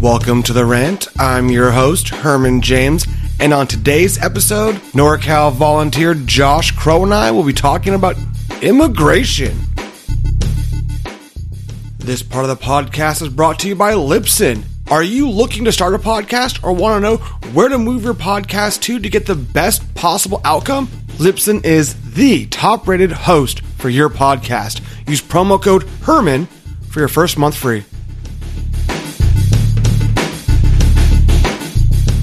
Welcome to The Rant. I'm your host, Herman James, and on today's episode, NorCal volunteer Josh Crow and I will be talking about immigration. This part of the podcast is brought to you by Libsyn. Are you looking to start a podcast or want to know where to move your podcast to to get the best possible outcome? Libsyn is the top rated host for your podcast. Use promo code HERMAN for your first month free.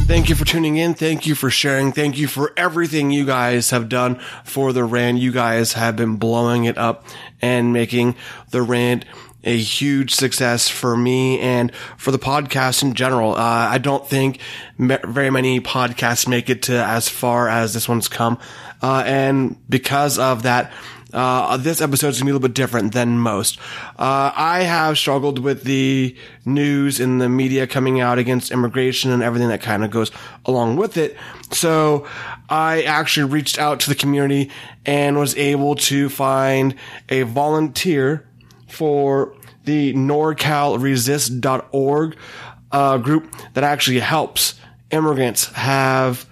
Thank you for tuning in. Thank you for sharing. Thank you for everything you guys have done for the Rant. You guys have been blowing it up and making the Rant a huge success for me and for the podcast in general. Uh, I don't think very many podcasts make it to as far as this one's come. Uh, and because of that, uh, this episode is gonna be a little bit different than most. Uh, I have struggled with the news and the media coming out against immigration and everything that kind of goes along with it. So I actually reached out to the community and was able to find a volunteer for the NorCalResist.org uh, group that actually helps immigrants have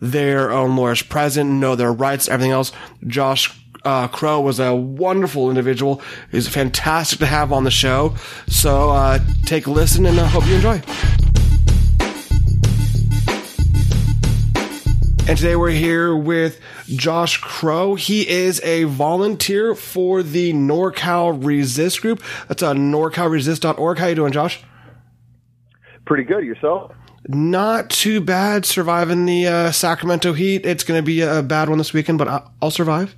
their own lawyers present, know their rights, everything else. Josh uh, Crow was a wonderful individual. He's fantastic to have on the show. So uh, take a listen and I hope you enjoy. And today we're here with Josh Crow. He is a volunteer for the NorCal Resist group. That's on NorCalResist.org. How you doing, Josh? Pretty good. Yourself? Not too bad. Surviving the uh, Sacramento heat. It's going to be a bad one this weekend, but I'll survive.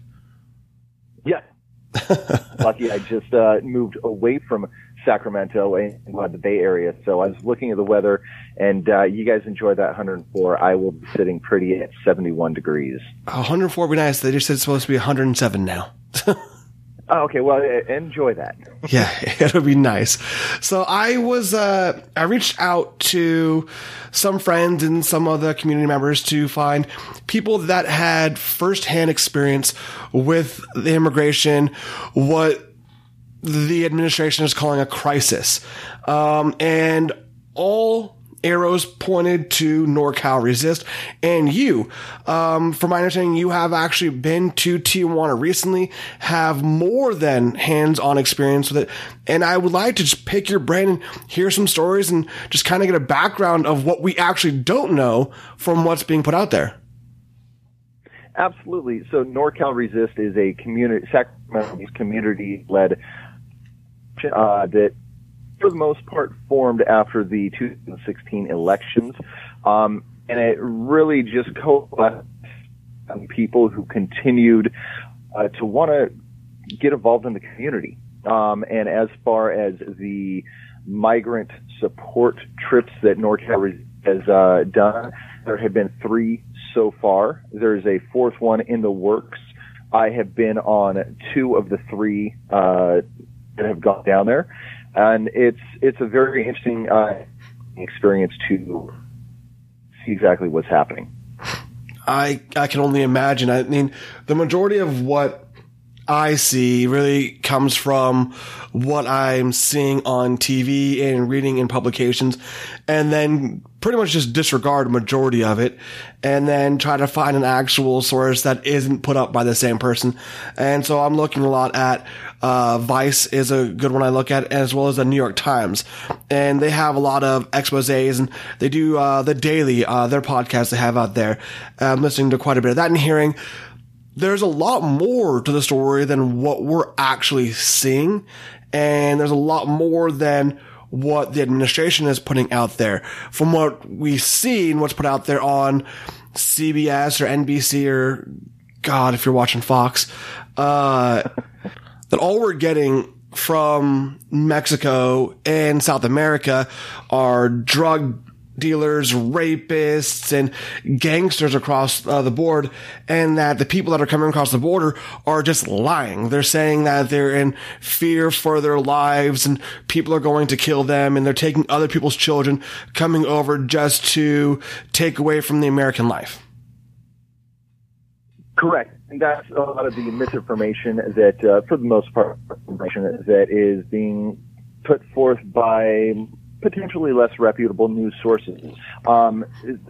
Lucky I just uh, moved away from Sacramento and uh, the Bay Area, so I was looking at the weather, and uh, you guys enjoy that 104. I will be sitting pretty at 71 degrees. 104 would be nice. They just said it's supposed to be 107 now. Oh, okay, well, enjoy that. yeah, it'll be nice. So I was, uh, I reached out to some friends and some other community members to find people that had firsthand experience with the immigration, what the administration is calling a crisis. Um, and all arrows pointed to NorCal Resist and you. Um, from my understanding, you have actually been to Tijuana recently, have more than hands-on experience with it. And I would like to just pick your brain and hear some stories and just kind of get a background of what we actually don't know from what's being put out there. Absolutely. So NorCal Resist is a community, Sacramento's community-led uh, that for the most part, formed after the 2016 elections. Um, and it really just coalesced people who continued uh, to want to get involved in the community. Um, and as far as the migrant support trips that NorCal has uh, done, there have been three so far. There's a fourth one in the works. I have been on two of the three uh, that have gone down there and it's it's a very interesting uh, experience to see exactly what's happening. I I can only imagine. I mean, the majority of what I see really comes from what I'm seeing on TV and reading in publications, and then pretty much just disregard majority of it, and then try to find an actual source that isn't put up by the same person. And so I'm looking a lot at uh, Vice is a good one I look at, as well as the New York Times, and they have a lot of exposés, and they do uh, the Daily, uh, their podcast they have out there. I'm listening to quite a bit of that and hearing there's a lot more to the story than what we're actually seeing. And there's a lot more than what the administration is putting out there. From what we see and what's put out there on CBS or NBC or God, if you're watching Fox, uh, that all we're getting from Mexico and South America are drug dealers, rapists, and gangsters across uh, the board, and that the people that are coming across the border are just lying. They're saying that they're in fear for their lives, and people are going to kill them, and they're taking other people's children coming over just to take away from the American life. Correct. And that's a lot of the misinformation that, uh, for the most part, information that is being put forth by potentially less reputable news sources. Um,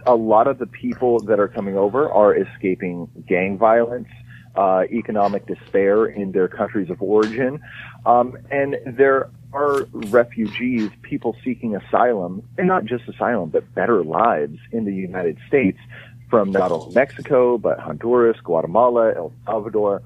a lot of the people that are coming over are escaping gang violence, uh, economic despair in their countries of origin, um, and there are refugees, people seeking asylum, and not just asylum, but better lives in the United States from not only Mexico, but Honduras, Guatemala, El Salvador,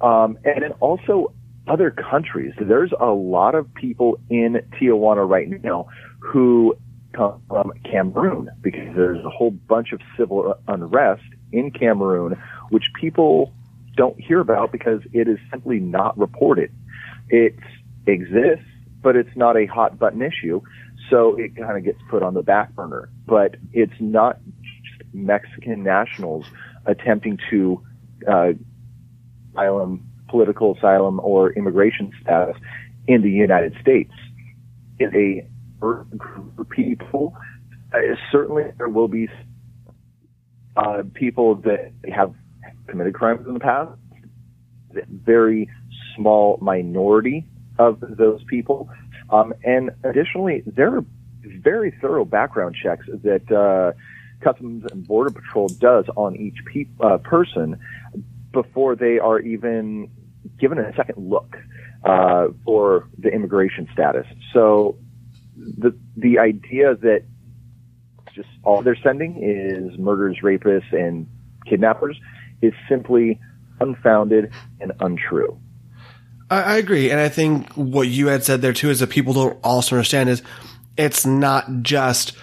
um, and then also other countries. There's a lot of people in Tijuana right now who come from Cameroon because there's a whole bunch of civil unrest in Cameroon, which people don't hear about because it is simply not reported. It exists, but it's not a hot button issue. So it kind of gets put on the back burner, but it's not Mexican nationals attempting to, uh, asylum political asylum or immigration status in the United States. In a group of people, uh, certainly there will be uh, people that have committed crimes in the past. Very small minority of those people, um, and additionally, there are very thorough background checks that uh, Customs and Border Patrol does on each pe- uh, person before they are even given a second look uh, for the immigration status. So the the idea that just all they're sending is murderers, rapists, and kidnappers is simply unfounded and untrue. I, I agree, and I think what you had said there too is that people don't also understand is it's not just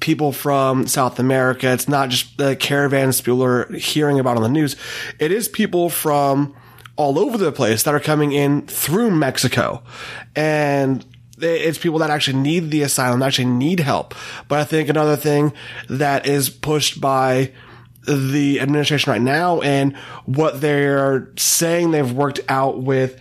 people from South America. It's not just the caravans people are hearing about on the news. It is people from all over the place that are coming in through Mexico. And it's people that actually need the asylum, actually need help. But I think another thing that is pushed by the administration right now and what they're saying they've worked out with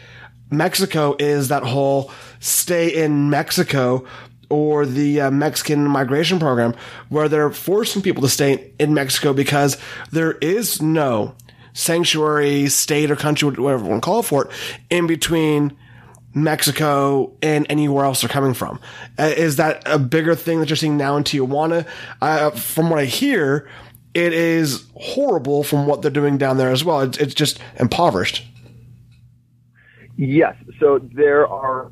Mexico is that whole stay in Mexico or the uh, Mexican migration program where they're forcing people to stay in Mexico because there is no sanctuary state or country, whatever you want to call it for it, in between Mexico and anywhere else they're coming from. Uh, is that a bigger thing that you're seeing now in Tijuana? Uh, from what I hear, it is horrible from what they're doing down there as well. It's, it's just impoverished. Yes. So there are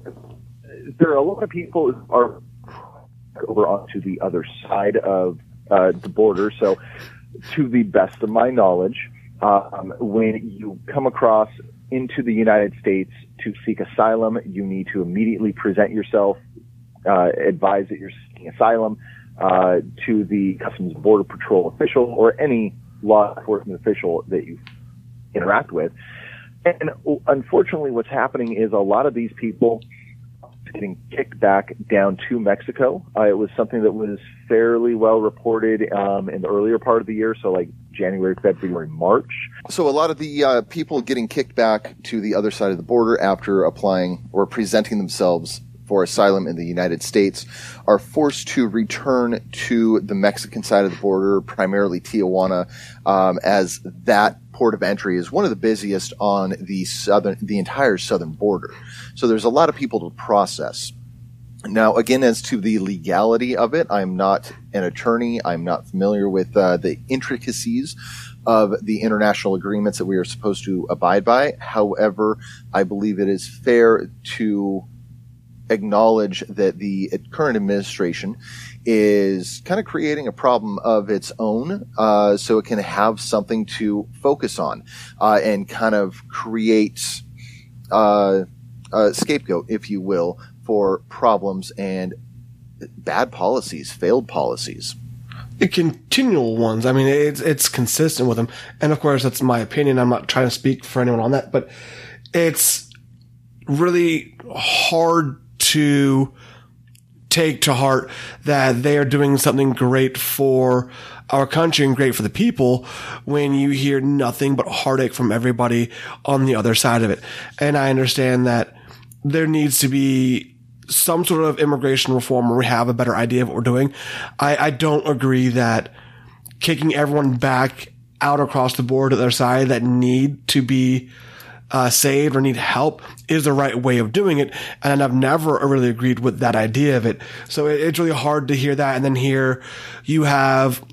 there are a lot of people are over onto the other side of uh, the border. So, to the best of my knowledge, um, when you come across into the United States to seek asylum, you need to immediately present yourself, uh, advise that you're seeking asylum uh, to the Customs Border Patrol official or any law enforcement official that you interact with. And unfortunately, what's happening is a lot of these people getting kicked back down to Mexico. Uh, it was something that was fairly well reported um, in the earlier part of the year, so like January, February, March. So a lot of the uh, people getting kicked back to the other side of the border after applying or presenting themselves for asylum in the United States are forced to return to the Mexican side of the border, primarily Tijuana, um, as that port of entry is one of the busiest on the southern, the entire southern border. So there's a lot of people to process. Now, again, as to the legality of it, I'm not an attorney. I'm not familiar with uh, the intricacies of the international agreements that we are supposed to abide by. However, I believe it is fair to acknowledge that the current administration is kind of creating a problem of its own, uh, so it can have something to focus on uh, and kind of create uh, a scapegoat, if you will, for problems and bad policies, failed policies. Continual ones. I mean, it's it's consistent with them, and of course, that's my opinion. I'm not trying to speak for anyone on that, but it's really hard to take to heart that they are doing something great for our country and great for the people when you hear nothing but heartache from everybody on the other side of it. And I understand that there needs to be some sort of immigration reform where we have a better idea of what we're doing. I, I don't agree that kicking everyone back out across the board to their side that need to be uh, saved or need help is the right way of doing it. And I've never really agreed with that idea of it. So it, it's really hard to hear that and then hear you have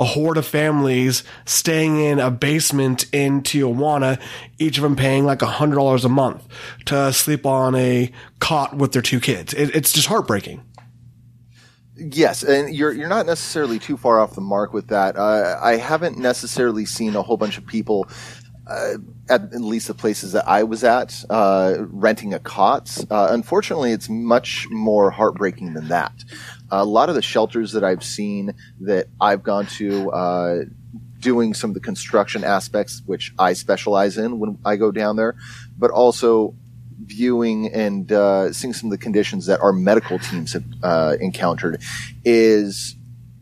a horde of families staying in a basement in Tijuana, each of them paying like a hundred dollars a month to sleep on a cot with their two kids. It, it's just heartbreaking. Yes, and you're you're not necessarily too far off the mark with that. Uh, I haven't necessarily seen a whole bunch of people, uh, at, at least the places that I was at, uh, renting a cot. Uh, unfortunately, it's much more heartbreaking than that. A lot of the shelters that I've seen that I've gone to, uh, doing some of the construction aspects, which I specialize in when I go down there, but also viewing and uh, seeing some of the conditions that our medical teams have uh, encountered is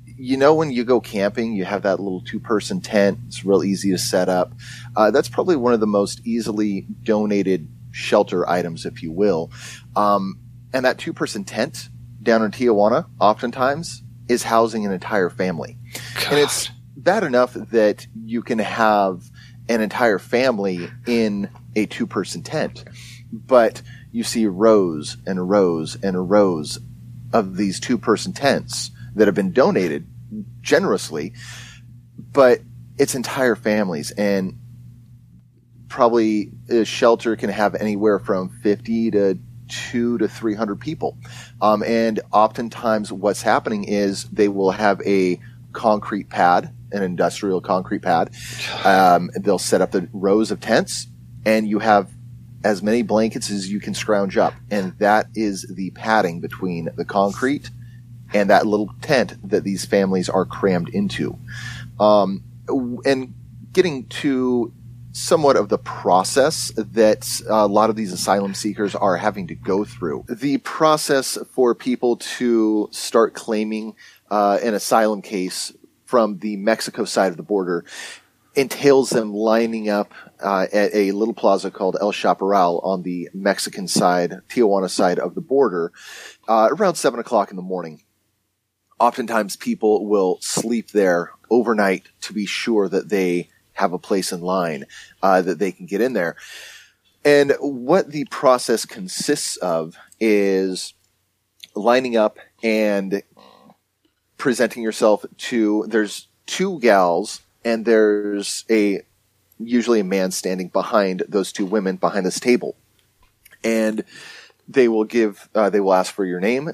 you know when you go camping you have that little two person tent it's real easy to set up. Uh, that's probably one of the most easily donated shelter items if you will. Um, and that two person tent down in tijuana oftentimes is housing an entire family God. and it's bad enough that you can have an entire family in a two person tent but you see rows and rows and rows of these two person tents that have been donated generously, but it's entire families and probably a shelter can have anywhere from 50 to two to 300 people. Um, and oftentimes what's happening is they will have a concrete pad, an industrial concrete pad. Um, they'll set up the rows of tents and you have as many blankets as you can scrounge up. And that is the padding between the concrete and that little tent that these families are crammed into. Um, and getting to somewhat of the process that a lot of these asylum seekers are having to go through. The process for people to start claiming uh, an asylum case from the Mexico side of the border entails them lining up uh, at a little plaza called El Chaparral on the Mexican side, Tijuana side of the border, uh, around seven o'clock in the morning. Oftentimes, people will sleep there overnight to be sure that they have a place in line uh, that they can get in there. And what the process consists of is lining up and presenting yourself to. There's two gals and there's a usually a man standing behind those two women behind this table, and they will give uh, they will ask for your name,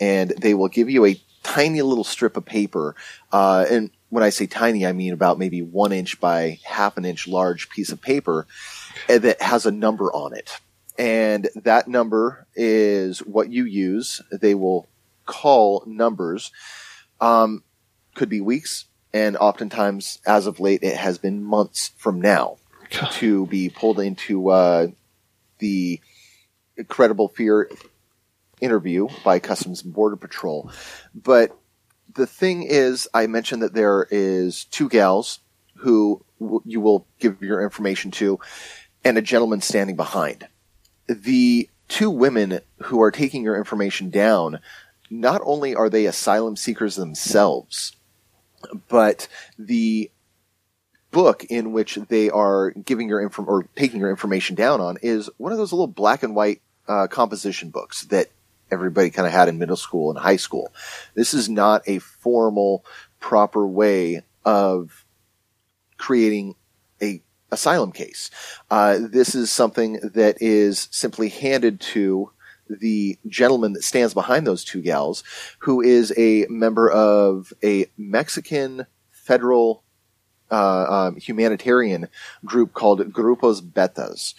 and they will give you a tiny little strip of paper, uh, and when I say tiny, I mean about maybe one inch by half an inch large piece of paper that has a number on it. And that number is what you use. They will call numbers. Um, could be weeks, and oftentimes, as of late, it has been months from now God. to be pulled into uh, the credible fear interview by Customs and Border Patrol. But the thing is, I mentioned that there is two gals who w- you will give your information to, and a gentleman standing behind. The two women who are taking your information down, not only are they asylum seekers themselves, but the book in which they are giving your info or taking your information down on is one of those little black and white uh, composition books that everybody kind of had in middle school and high school. This is not a formal, proper way of creating a asylum case. Uh, this is something that is simply handed to the gentleman that stands behind those two gals, who is a member of a Mexican federal uh, um, humanitarian group called Grupos Betas.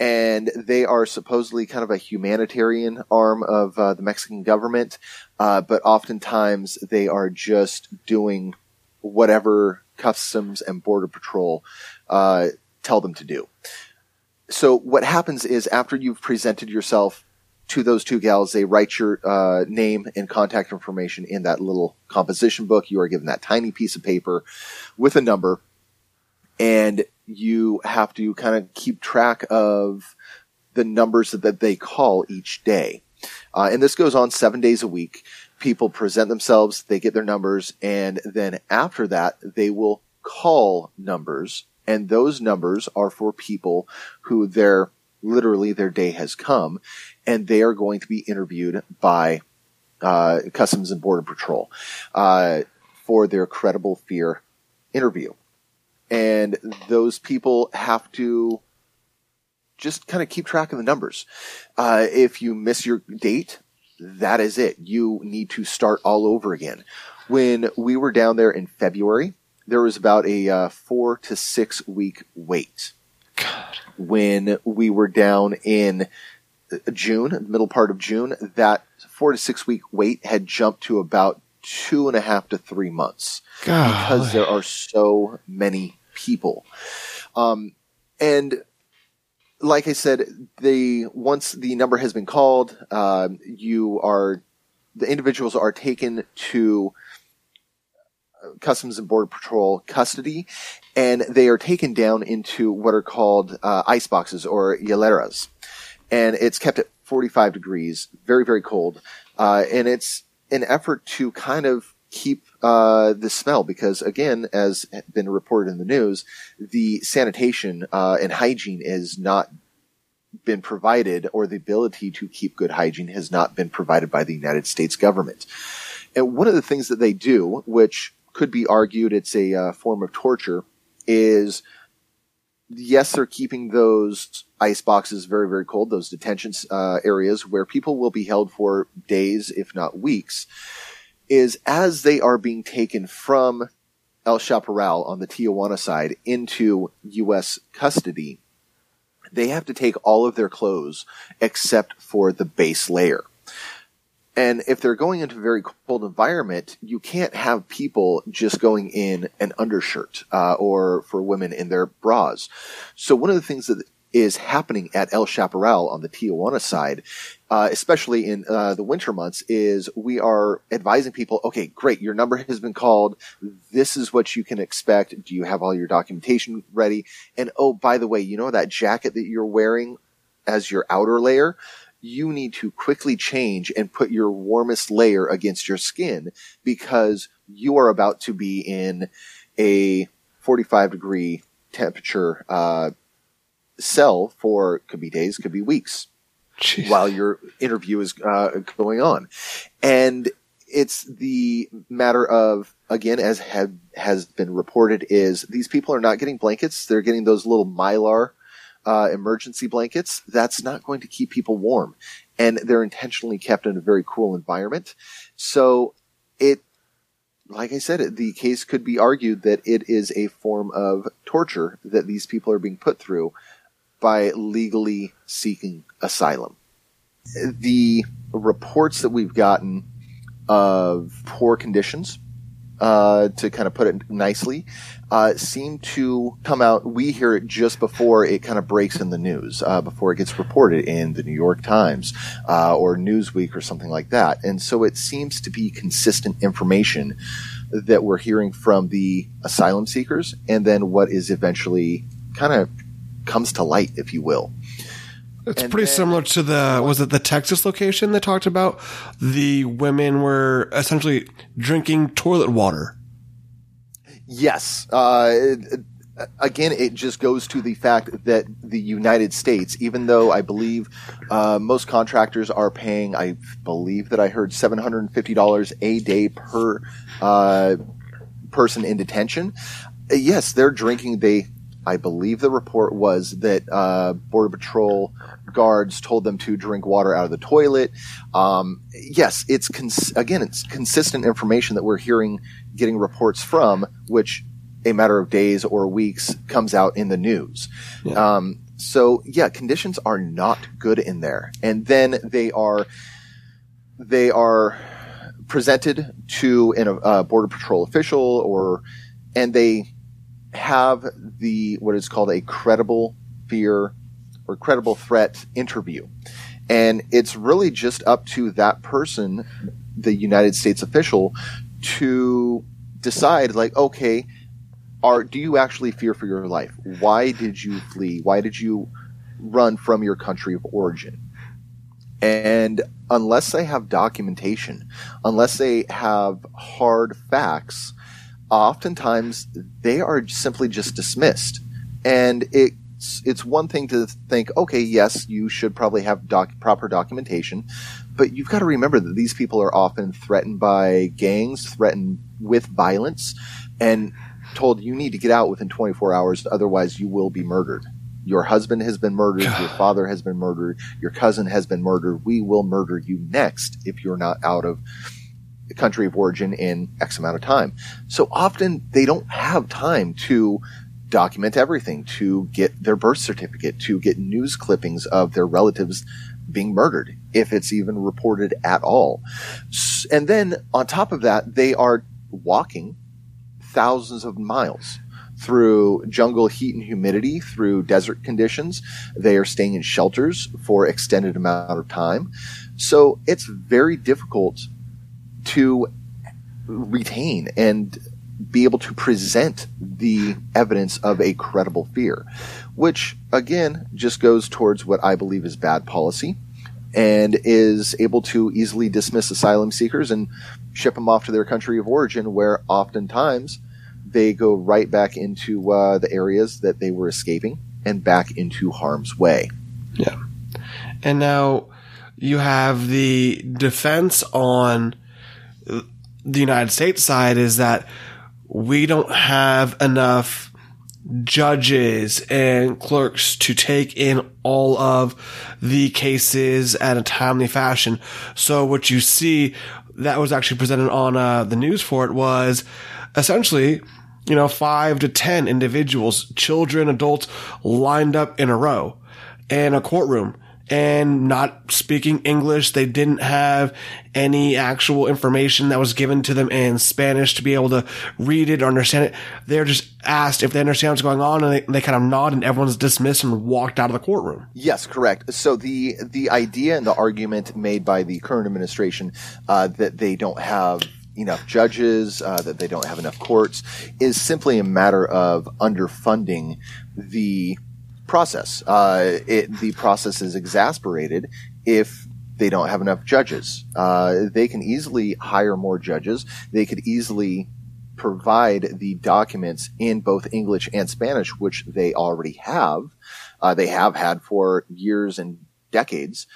And they are supposedly kind of a humanitarian arm of uh, the Mexican government, uh, but oftentimes they are just doing whatever Customs and Border Patrol uh, tell them to do. So what happens is after you've presented yourself to those two gals, they write your uh, name and contact information in that little composition book. You are given that tiny piece of paper with a number, and you have to kind of keep track of the numbers that they call each day. Uh, and this goes on seven days a week. People present themselves, they get their numbers, and then after that, they will call numbers And those numbers are for people who their, literally their day has come and they are going to be interviewed by, uh, Customs and Border Patrol, uh, for their credible fear interview. And those people have to just kind of keep track of the numbers. Uh, if you miss your date, that is it. You need to start all over again. When we were down there in February, there was about a uh, four to six week wait. God. When we were down in June, middle part of June, that four to six week wait had jumped to about two and a half to three months God. because there are so many people. Um, and like I said, the once the number has been called, uh, you are the individuals are taken to Customs and Border Patrol custody, and they are taken down into what are called uh, ice boxes or hieleras, and it's kept at 45 degrees, very very cold, uh, and it's an effort to kind of keep uh, the smell because again, as been reported in the news, the sanitation uh, and hygiene is not been provided, or the ability to keep good hygiene has not been provided by the United States government. And one of the things that they do, which could be argued it's a uh, form of torture, is yes, they're keeping those ice boxes very, very cold, those detention uh, areas where people will be held for days, if not weeks, is as they are being taken from El Chaparral on the Tijuana side into U.S. custody, they have to take all of their clothes except for the base layer. And if they're going into a very cold environment, you can't have people just going in an undershirt, uh, or for women in their bras. So one of the things that is happening at El Chaparral on the Tijuana side, uh, especially in uh, the winter months, is we are advising people, okay, great, your number has been called. This is what you can expect. Do you have all your documentation ready? And oh, by the way, you know that jacket that you're wearing as your outer layer? You need to quickly change and put your warmest layer against your skin because you are about to be in a 45 degree temperature, uh, cell for could be days, could be weeks Jeez. while your interview is uh, going on, and it's the matter of again as have has been reported is these people are not getting blankets; they're getting those little mylar uh, emergency blankets. That's not going to keep people warm, and they're intentionally kept in a very cool environment. So it like I said, the case could be argued that it is a form of torture that these people are being put through by legally seeking asylum. The reports that we've gotten of poor conditions, uh, to kind of put it nicely, uh, seem to come out. We hear it just before it kind of breaks in the news, uh, before it gets reported in the New York Times uh, or Newsweek or something like that. And so it seems to be consistent information that we're hearing from the asylum seekers, and then what is eventually kind of comes to light, if you will. It's And pretty then- similar to the was it the Texas location they talked about the women were essentially drinking toilet water. Yes. Uh, it- again, it just goes to the fact that the United States, even though I believe uh, most contractors are paying, I believe that I heard seven hundred and fifty dollars a day per uh, person in detention. Yes, they're drinking. They, I believe, the report was that uh, Border Patrol guards told them to drink water out of the toilet. Um, yes, it's cons- again, it's consistent information that we're hearing, getting reports from, which a matter of days or weeks comes out in the news. Yeah. Um, so yeah, conditions are not good in there, and then they are they are presented to an, a border patrol official, or and they have the what is called a credible fear or credible threat interview, and it's really just up to that person, the United States official, to decide like okay are do you actually fear for your life? Why did you flee? Why did you run from your country of origin? And unless they have documentation unless they have hard facts oftentimes they are simply just dismissed And it's, it's one thing to think, okay, yes, you should probably have doc- proper documentation, but you've got to remember that these people are often threatened by gangs, threatened with violence, and told you need to get out within 24 hours, otherwise you will be murdered. Your husband has been murdered. Your father has been murdered. Your cousin has been murdered. We will murder you next if you're not out of country of origin in X amount of time. So often they don't have time to document everything, to get their birth certificate, to get news clippings of their relatives being murdered, if it's even reported at all. And then on top of that, they are walking thousands of miles through jungle heat and humidity, through desert conditions. They are staying in shelters for extended amount of time. So it's very difficult to retain and be able to present the evidence of a credible fear, which again just goes towards what I believe is bad policy and is able to easily dismiss asylum seekers and ship them off to their country of origin, where oftentimes they go right back into uh, the areas that they were escaping and back into harm's way. Yeah. And now you have the defense on the United States side is that we don't have enough judges and clerks to take in all of the cases at a timely fashion. So what you see that was actually presented on uh, the news for it was essentially you know, five to 10 individuals, children, adults lined up in a row in a courtroom and not speaking English. They didn't have any actual information that was given to them in Spanish to be able to read it or understand it. They're just asked if they understand what's going on and they, they kind of nod and everyone's dismissed and walked out of the courtroom. Yes, correct. So the, the idea and the argument made by the current administration, uh, that they don't have enough judges, uh, that they don't have enough courts, is simply a matter of underfunding the process. Uh, it, the process is exasperated if they don't have enough judges. Uh, they can easily hire more judges. They could easily provide the documents in both English and Spanish, which they already have. Uh, they have had for years and decades.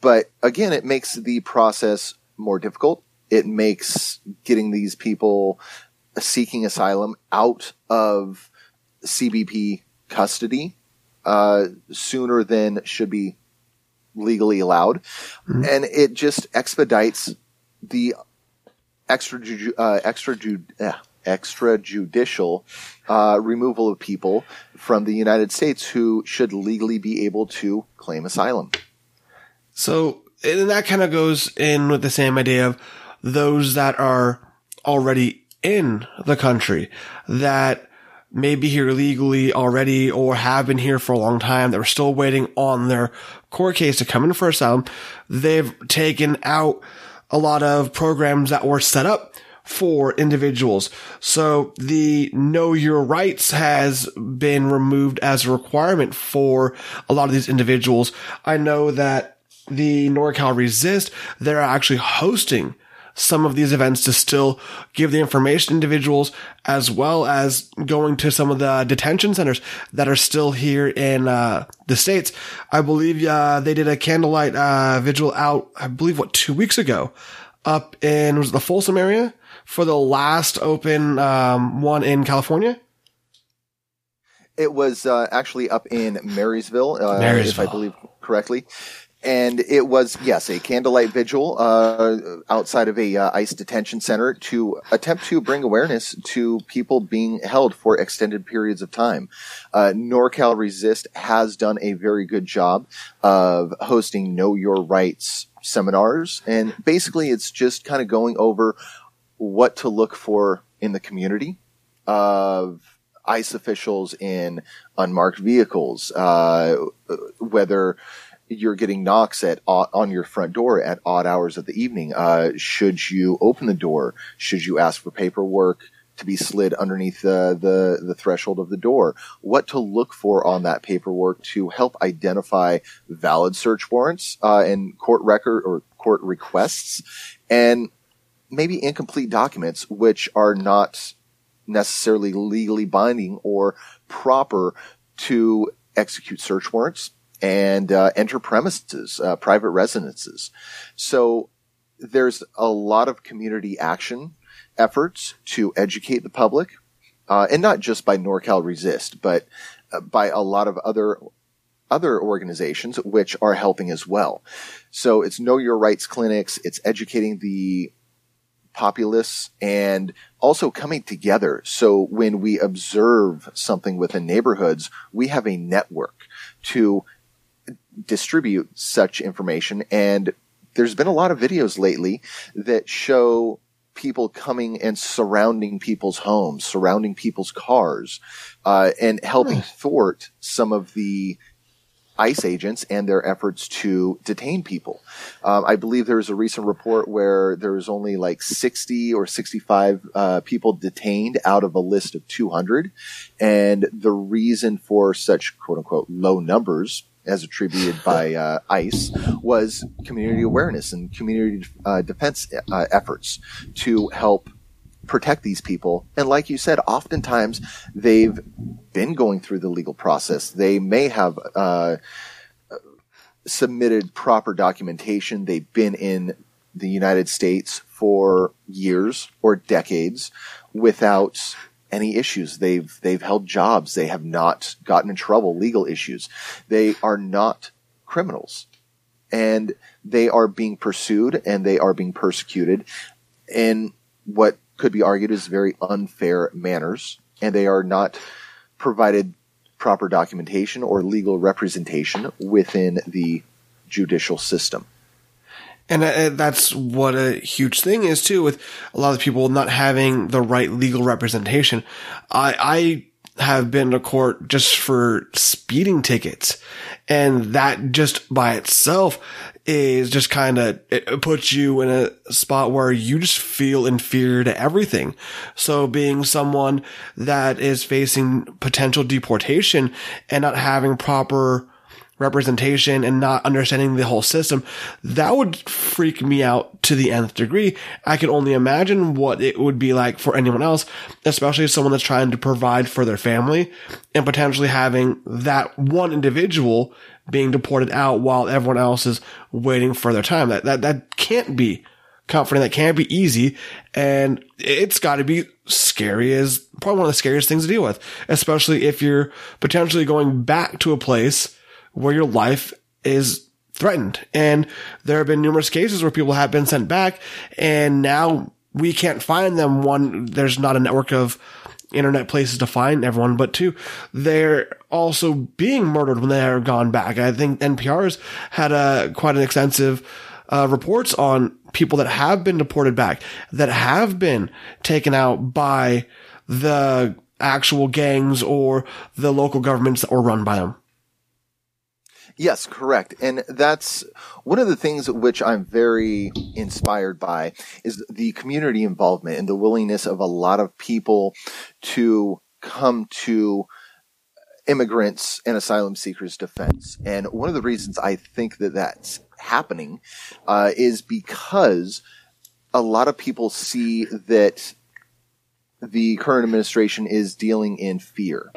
But again, it makes the process more difficult it makes getting these people seeking asylum out of CBP custody uh, sooner than should be legally allowed, mm-hmm. and it just expedites the extra uh, extra uh, extrajudicial uh, removal of people from the United States who should legally be able to claim asylum. So, and that kind of goes in with the same idea of those that are already in the country that may be here legally already or have been here for a long time that are still waiting on their court case to come in for asylum. They've taken out a lot of programs that were set up for individuals. So the know your rights has been removed as a requirement for a lot of these individuals. I know that the NorCal Resist, they're actually hosting some of these events to still give the information to individuals as well as going to some of the detention centers that are still here in uh, the states. I believe uh, they did a candlelight uh, vigil out, I believe, what two weeks ago, up in was the Folsom area for the last open um, one in California. It was uh, actually up in Marysville, uh, Marysville, if I believe correctly and it was yes a candlelight vigil uh, outside of a uh, ICE detention center to attempt to bring awareness to people being held for extended periods of time. Uh, NorCal Resist has done a very good job of hosting Know Your Rights seminars, and basically it's just kind of going over what to look for in the community of ICE officials in unmarked vehicles, uh, whether you're getting knocks at on your front door at odd hours of the evening. Uh, should you open the door? Should you ask for paperwork to be slid underneath the, the, the threshold of the door? What to look for on that paperwork to help identify valid search warrants uh, and court record or court requests, and maybe incomplete documents which are not necessarily legally binding or proper to execute search warrants and uh, enter premises, uh, private residences. So there's a lot of community action efforts to educate the public, uh, and not just by NorCal Resist, but uh, by a lot of other other organizations which are helping as well. So it's Know Your Rights clinics, it's educating the populace and also coming together. So when we observe something within neighborhoods, we have a network to distribute such information. And there's been a lot of videos lately that show people coming and surrounding people's homes, surrounding people's cars, uh, and helping thwart some of the ICE agents and their efforts to detain people. Um, I believe there was a recent report where there was only like 60 or 65 uh, people detained out of a list of 200. And the reason for such quote unquote low numbers as attributed by uh, ICE was community awareness and community uh, defense uh, efforts to help protect these people. And like you said, oftentimes they've been going through the legal process. They may have uh, submitted proper documentation. They've been in the United States for years or decades without any issues. They've they've held jobs. They have not gotten in trouble, legal issues. They are not criminals. And they are being pursued and they are being persecuted in what could be argued as very unfair manners. And they are not provided proper documentation or legal representation within the judicial system. And uh, that's what a huge thing is too, with a lot of people not having the right legal representation. I, I have been to court just for speeding tickets. And that just by itself is just kind of, it puts you in a spot where you just feel inferior to everything. So being someone that is facing potential deportation and not having proper representation and not understanding the whole system, that would freak me out to the nth degree. I can only imagine what it would be like for anyone else, especially someone that's trying to provide for their family and potentially having that one individual being deported out while everyone else is waiting for their time. That, that, that can't be comforting. That can't be easy. And it's got to be scary is probably one of the scariest things to deal with, especially if you're potentially going back to a place where your life is threatened. And there have been numerous cases where people have been sent back and now we can't find them. One, there's not a network of internet places to find everyone, but two, they're also being murdered when they are gone back. I think NPR's had a quite an extensive uh, reports on people that have been deported back, that have been taken out by the actual gangs or the local governments that were run by them. Yes, correct. And that's one of the things which I'm very inspired by is the community involvement and the willingness of a lot of people to come to immigrants and asylum seekers defense. And one of the reasons I think that that's happening uh, is because a lot of people see that the current administration is dealing in fear.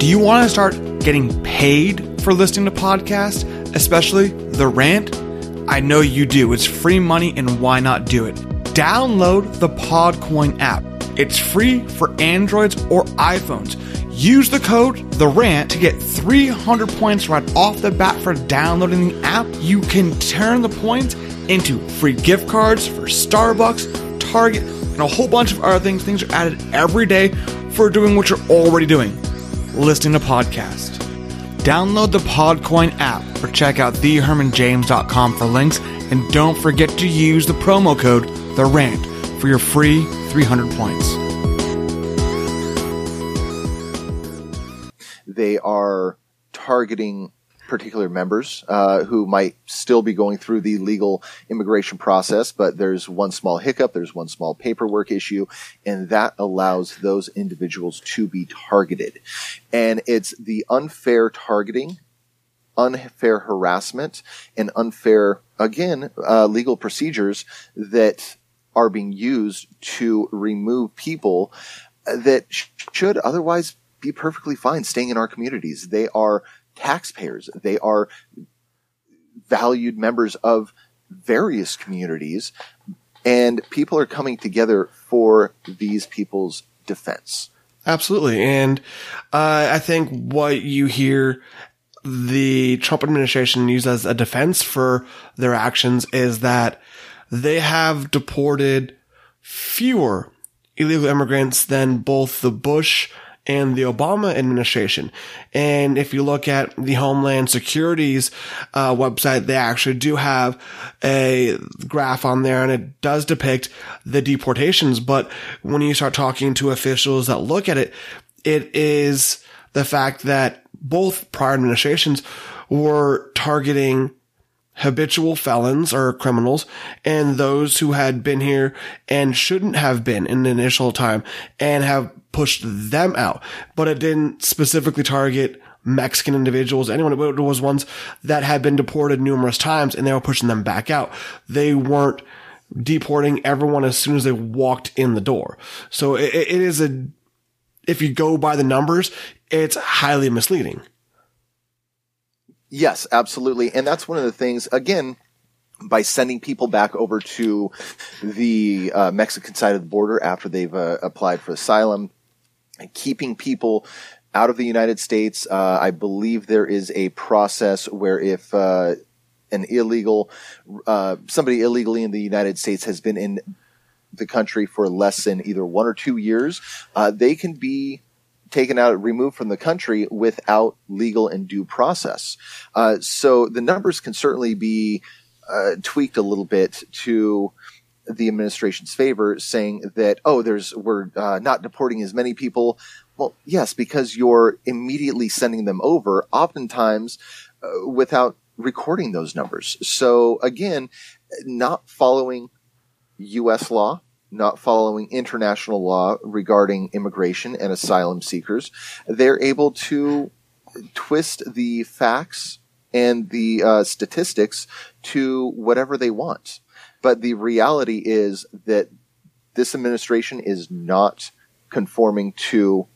Do you want to start getting paid for listening to podcasts, especially The Rant? I know you do. It's free money, and why not do it? Download the Podcoin app. It's free for Androids or iPhones. Use the code The Rant to get 300 points right off the bat for downloading the app. You can turn the points into free gift cards for Starbucks, Target, and a whole bunch of other things. Things are added every day for doing what you're already doing listening to podcasts. Download the Podcoin app or check out thehermanjames.com for links and don't forget to use the promo code The Rant for your free 300 points. They are targeting particular members uh, who might still be going through the legal immigration process, but there's one small hiccup, there's one small paperwork issue, and that allows those individuals to be targeted. And it's the unfair targeting, unfair harassment, and unfair, again, uh, legal procedures that are being used to remove people that sh- should otherwise be perfectly fine staying in our communities. They are taxpayers. They are valued members of various communities and people are coming together for these people's defense. Absolutely. And uh, I think what you hear the Trump administration use as a defense for their actions is that they have deported fewer illegal immigrants than both the Bush and the Obama administration. And if you look at the Homeland Security's uh, website, they actually do have a graph on there and it does depict the deportations. But when you start talking to officials that look at it, it is the fact that both prior administrations were targeting habitual felons or criminals and those who had been here and shouldn't have been in the initial time and have pushed them out. But it didn't specifically target Mexican individuals, anyone. It was ones that had been deported numerous times and they were pushing them back out. They weren't deporting everyone as soon as they walked in the door. So it, it is a, if you go by the numbers, it's highly misleading. Yes, absolutely. And that's one of the things, again, by sending people back over to the uh, Mexican side of the border after they've uh, applied for asylum, keeping people out of the United States. Uh, I believe there is a process where if uh, an illegal, uh, somebody illegally in the United States has been in the country for less than either one or two years, uh, they can be taken out, removed from the country without legal and due process. Uh, so the numbers can certainly be uh, tweaked a little bit to the administration's favor, saying that oh, there's we're uh, not deporting as many people. Well, yes, because you're immediately sending them over, oftentimes uh, without recording those numbers. So again, not following U.S. law not following international law regarding immigration and asylum seekers, they're able to twist the facts and the uh, statistics to whatever they want. But the reality is that this administration is not conforming to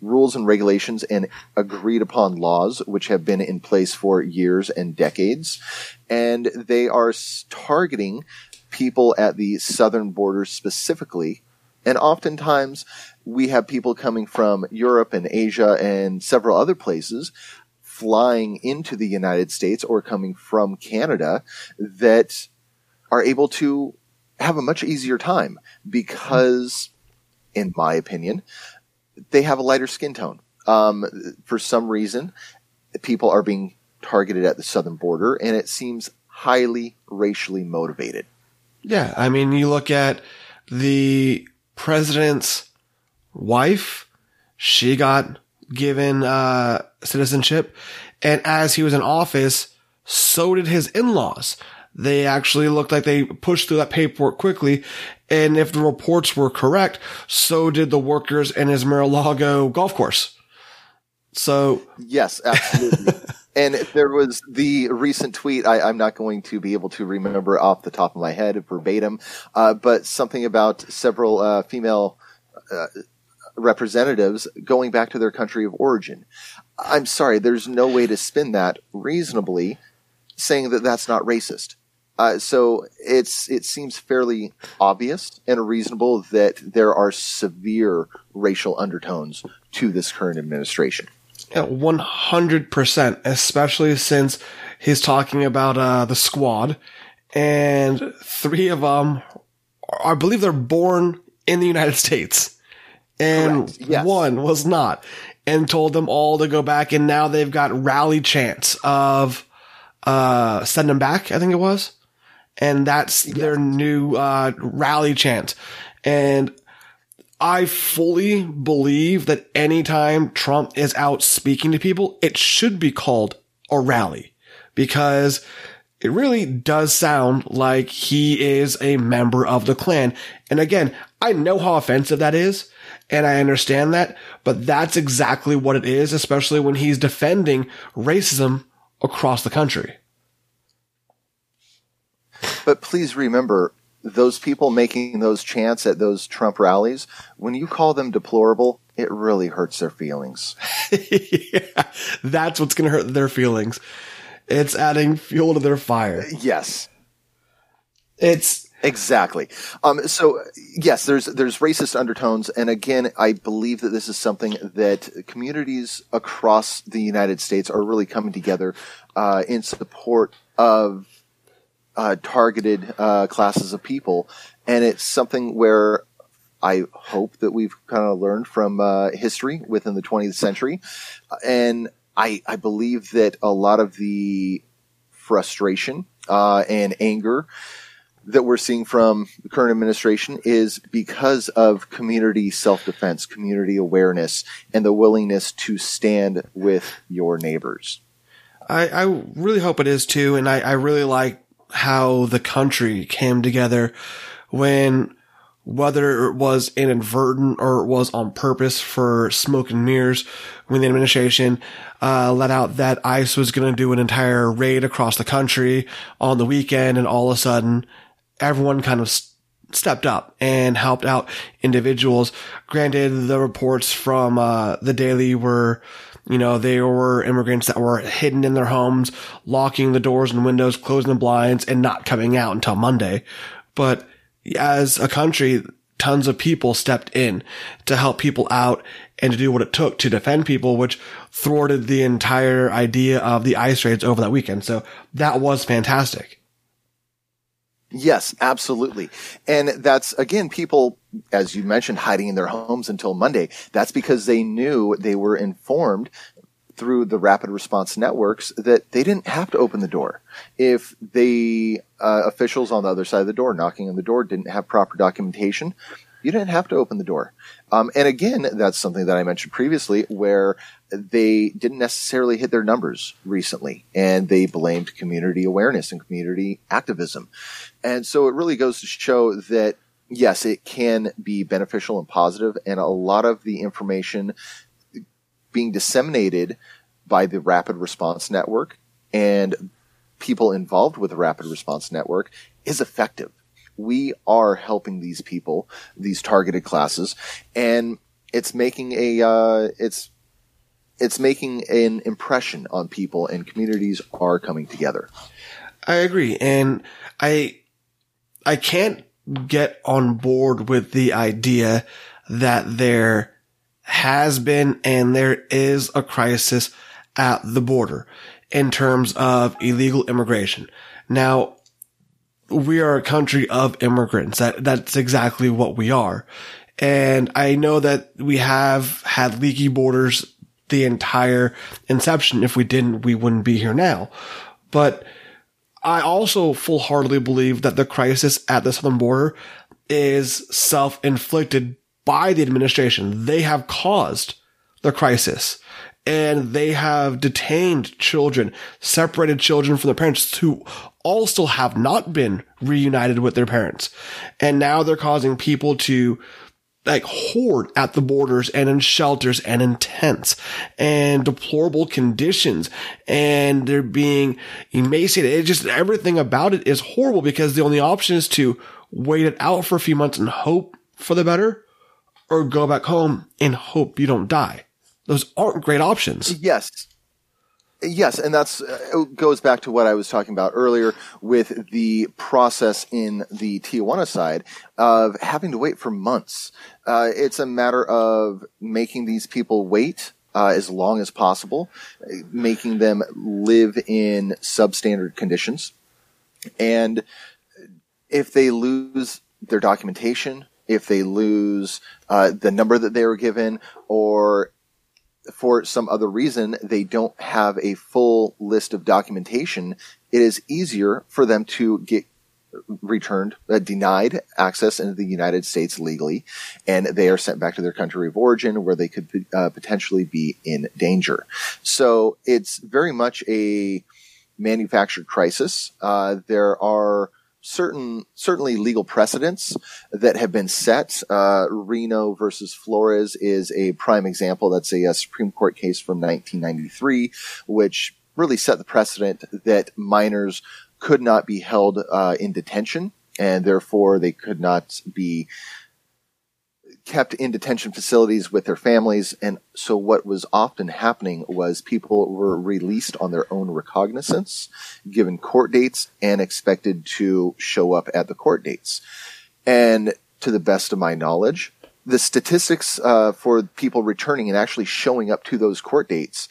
rules and regulations and agreed upon laws which have been in place for years and decades. And they are targeting people at the southern border specifically. And oftentimes we have people coming from Europe and Asia and several other places flying into the United States or coming from Canada that are able to have a much easier time because, in my opinion, they have a lighter skin tone. Um, for some reason, people are being targeted at the southern border, and it seems highly racially motivated. Yeah, I mean, you look at the president's wife, she got given uh, citizenship, and as he was in office, so did his in-laws. They actually looked like they pushed through that paperwork quickly, and if the reports were correct, so did the workers in his Mar-a-Lago golf course. So yes, absolutely. and there was the recent tweet. I, am not going to be able to remember off the top of my head verbatim, uh, but something about several uh, female uh, representatives going back to their country of origin. I'm sorry, there's no way to spin that reasonably, saying that that's not racist. Uh, so it's it seems fairly obvious and reasonable that there are severe racial undertones to this current administration. One hundred percent, especially since he's talking about uh, the squad, and three of them, I believe, they're born in the United States, and yes. one was not, and told them all to go back, and now they've got rally chants of uh, send them back. I think it was, and that's yes. their new uh, rally chant, and I fully believe that anytime Trump is out speaking to people, it should be called a rally because it really does sound like he is a member of the Klan. And again, I know how offensive that is and I understand that, but that's exactly what it is, especially when he's defending racism across the country. But please remember, those people making those chants at those Trump rallies, when you call them deplorable, it really hurts their feelings. yeah, that's what's going to hurt their feelings. It's adding fuel to their fire. Yes. It's Exactly. Um, so yes, there's there's racist undertones, and again, I believe that this is something that communities across the United States are really coming together uh, in support of uh, targeted uh, classes of people, and it's something where I hope that we've kind of learned from uh, history within the 20th century, and I I believe that a lot of the frustration uh, and anger that we're seeing from the current administration is because of community self-defense, community awareness, and the willingness to stand with your neighbors. I, I really hope it is too, and I, I really like how the country came together when whether it was inadvertent or it was on purpose for smoke and mirrors when the administration uh, let out that ICE was going to do an entire raid across the country on the weekend and all of a sudden everyone kind of stepped up and helped out individuals. Granted, the reports from uh, the Daily were, you know, they were immigrants that were hidden in their homes, locking the doors and windows, closing the blinds, and not coming out until Monday. But as a country, tons of people stepped in to help people out and to do what it took to defend people, which thwarted the entire idea of the ice raids over that weekend. So that was fantastic. Yes, absolutely. And that's again, people, as you mentioned, hiding in their homes until Monday. That's because they knew they were informed through the rapid response networks that they didn't have to open the door. If the uh, officials on the other side of the door knocking on the door didn't have proper documentation, you didn't have to open the door. Um, and again, that's something that I mentioned previously where they didn't necessarily hit their numbers recently and they blamed community awareness and community activism. And so it really goes to show that yes, it can be beneficial and positive and a lot of the information being disseminated by the rapid response network and people involved with the rapid response network is effective we are helping these people, these targeted classes, and it's making a uh, it's it's making an impression on people, and communities are coming together. I agree, and I I can't get on board with the idea that there has been and there is a crisis at the border in terms of illegal immigration. Now, we are a country of immigrants. That, that's exactly what we are. And I know that we have had leaky borders the entire inception. If we didn't, we wouldn't be here now. But I also full heartedly believe that the crisis at the southern border is self inflicted by the administration. They have caused the crisis and they have detained children, separated children from their parents who all still have not been reunited with their parents. And now they're causing people to like hoard at the borders and in shelters and in tents and deplorable conditions and they're being emaciated. It just everything about it is horrible because the only option is to wait it out for a few months and hope for the better or go back home and hope you don't die. Those aren't great options. Yes. Yes, and that's uh, goes back to what I was talking about earlier with the process in the Tijuana side of having to wait for months. Uh, it's a matter of making these people wait uh, as long as possible, making them live in substandard conditions, and if they lose their documentation, if they lose uh, the number that they were given, or for some other reason they don't have a full list of documentation, it is easier for them to get returned, uh, denied access into the United States legally, and they are sent back to their country of origin where they could uh, potentially be in danger. So it's very much a manufactured crisis. Uh, there are certain certainly legal precedents that have been set. Uh, Reno versus Flores is a prime example. That's a, a, Supreme Court case from 1993, which really set the precedent that minors could not be held uh, in detention and therefore they could not be kept in detention facilities with their families. And so what was often happening was people were released on their own recognizance, given court dates, and expected to show up at the court dates. And to the best of my knowledge, the statistics uh, for people returning and actually showing up to those court dates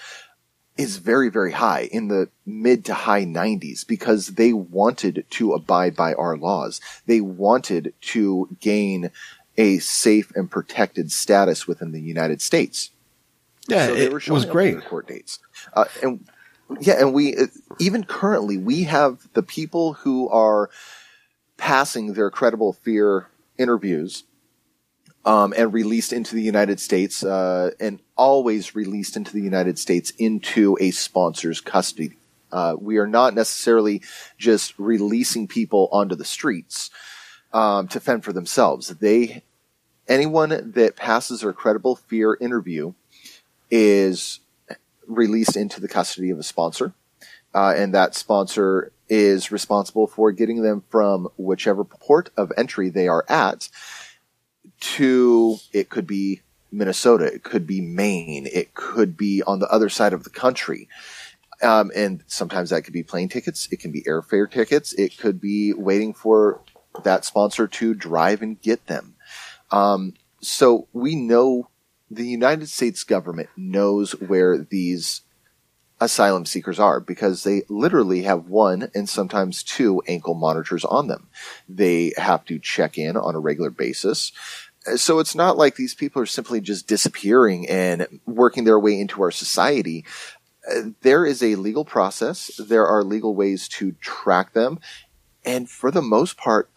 is very, very high in the mid to high 90s because they wanted to abide by our laws. They wanted to gain a safe and protected status within the United States. Yeah, so it was great. court dates, uh, and yeah, and we uh, even currently we have the people who are passing their credible fear interviews um, and released into the United States, uh, and always released into the United States into a sponsor's custody. Uh, we are not necessarily just releasing people onto the streets um, to fend for themselves. They anyone that passes their credible fear interview is released into the custody of a sponsor, uh, and that sponsor is responsible for getting them from whichever port of entry they are at to it could be Minnesota, it could be Maine, it could be on the other side of the country. Um, and sometimes that could be plane tickets, it can be airfare tickets, it could be waiting for that sponsor to drive and get them. Um, so we know the United States government knows where these asylum seekers are because they literally have one and sometimes two ankle monitors on them. They have to check in on a regular basis. So it's not like these people are simply just disappearing and working their way into our society. There is a legal process. There are legal ways to track them. And for the most part,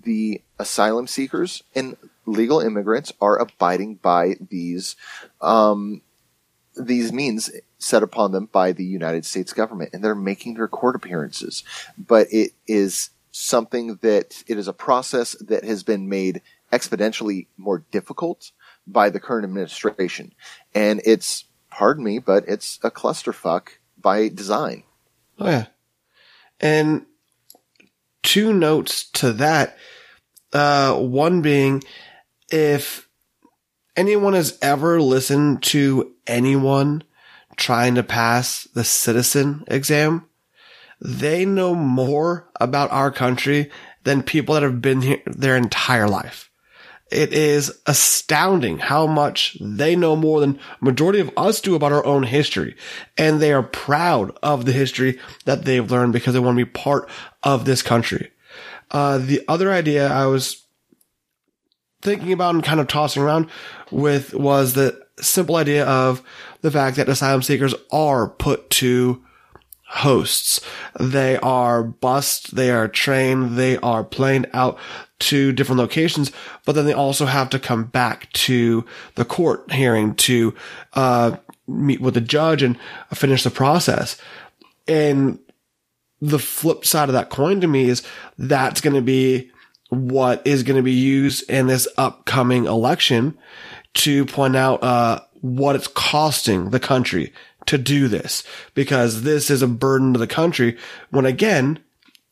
the asylum seekers and legal immigrants are abiding by these um, these means set upon them by the United States government, and they're making their court appearances. But it is something that it is a process that has been made exponentially more difficult by the current administration, and it's pardon me, but it's a clusterfuck by design. Oh yeah, and two notes to that. Uh, one being if anyone has ever listened to anyone trying to pass the citizen exam, they know more about our country than people that have been here their entire life. It is astounding how much they know more than majority of us do about our own history. And they are proud of the history that they've learned because they want to be part of this country. Uh, the other idea I was thinking about and kind of tossing around with was the simple idea of the fact that asylum seekers are put to hosts. They are bussed, they are trained, they are planed out to different locations, but then they also have to come back to the court hearing to uh, meet with the judge and finish the process. And the flip side of that coin to me is that's going to be what is going to be used in this upcoming election to point out uh, what it's costing the country to do this. Because this is a burden to the country when again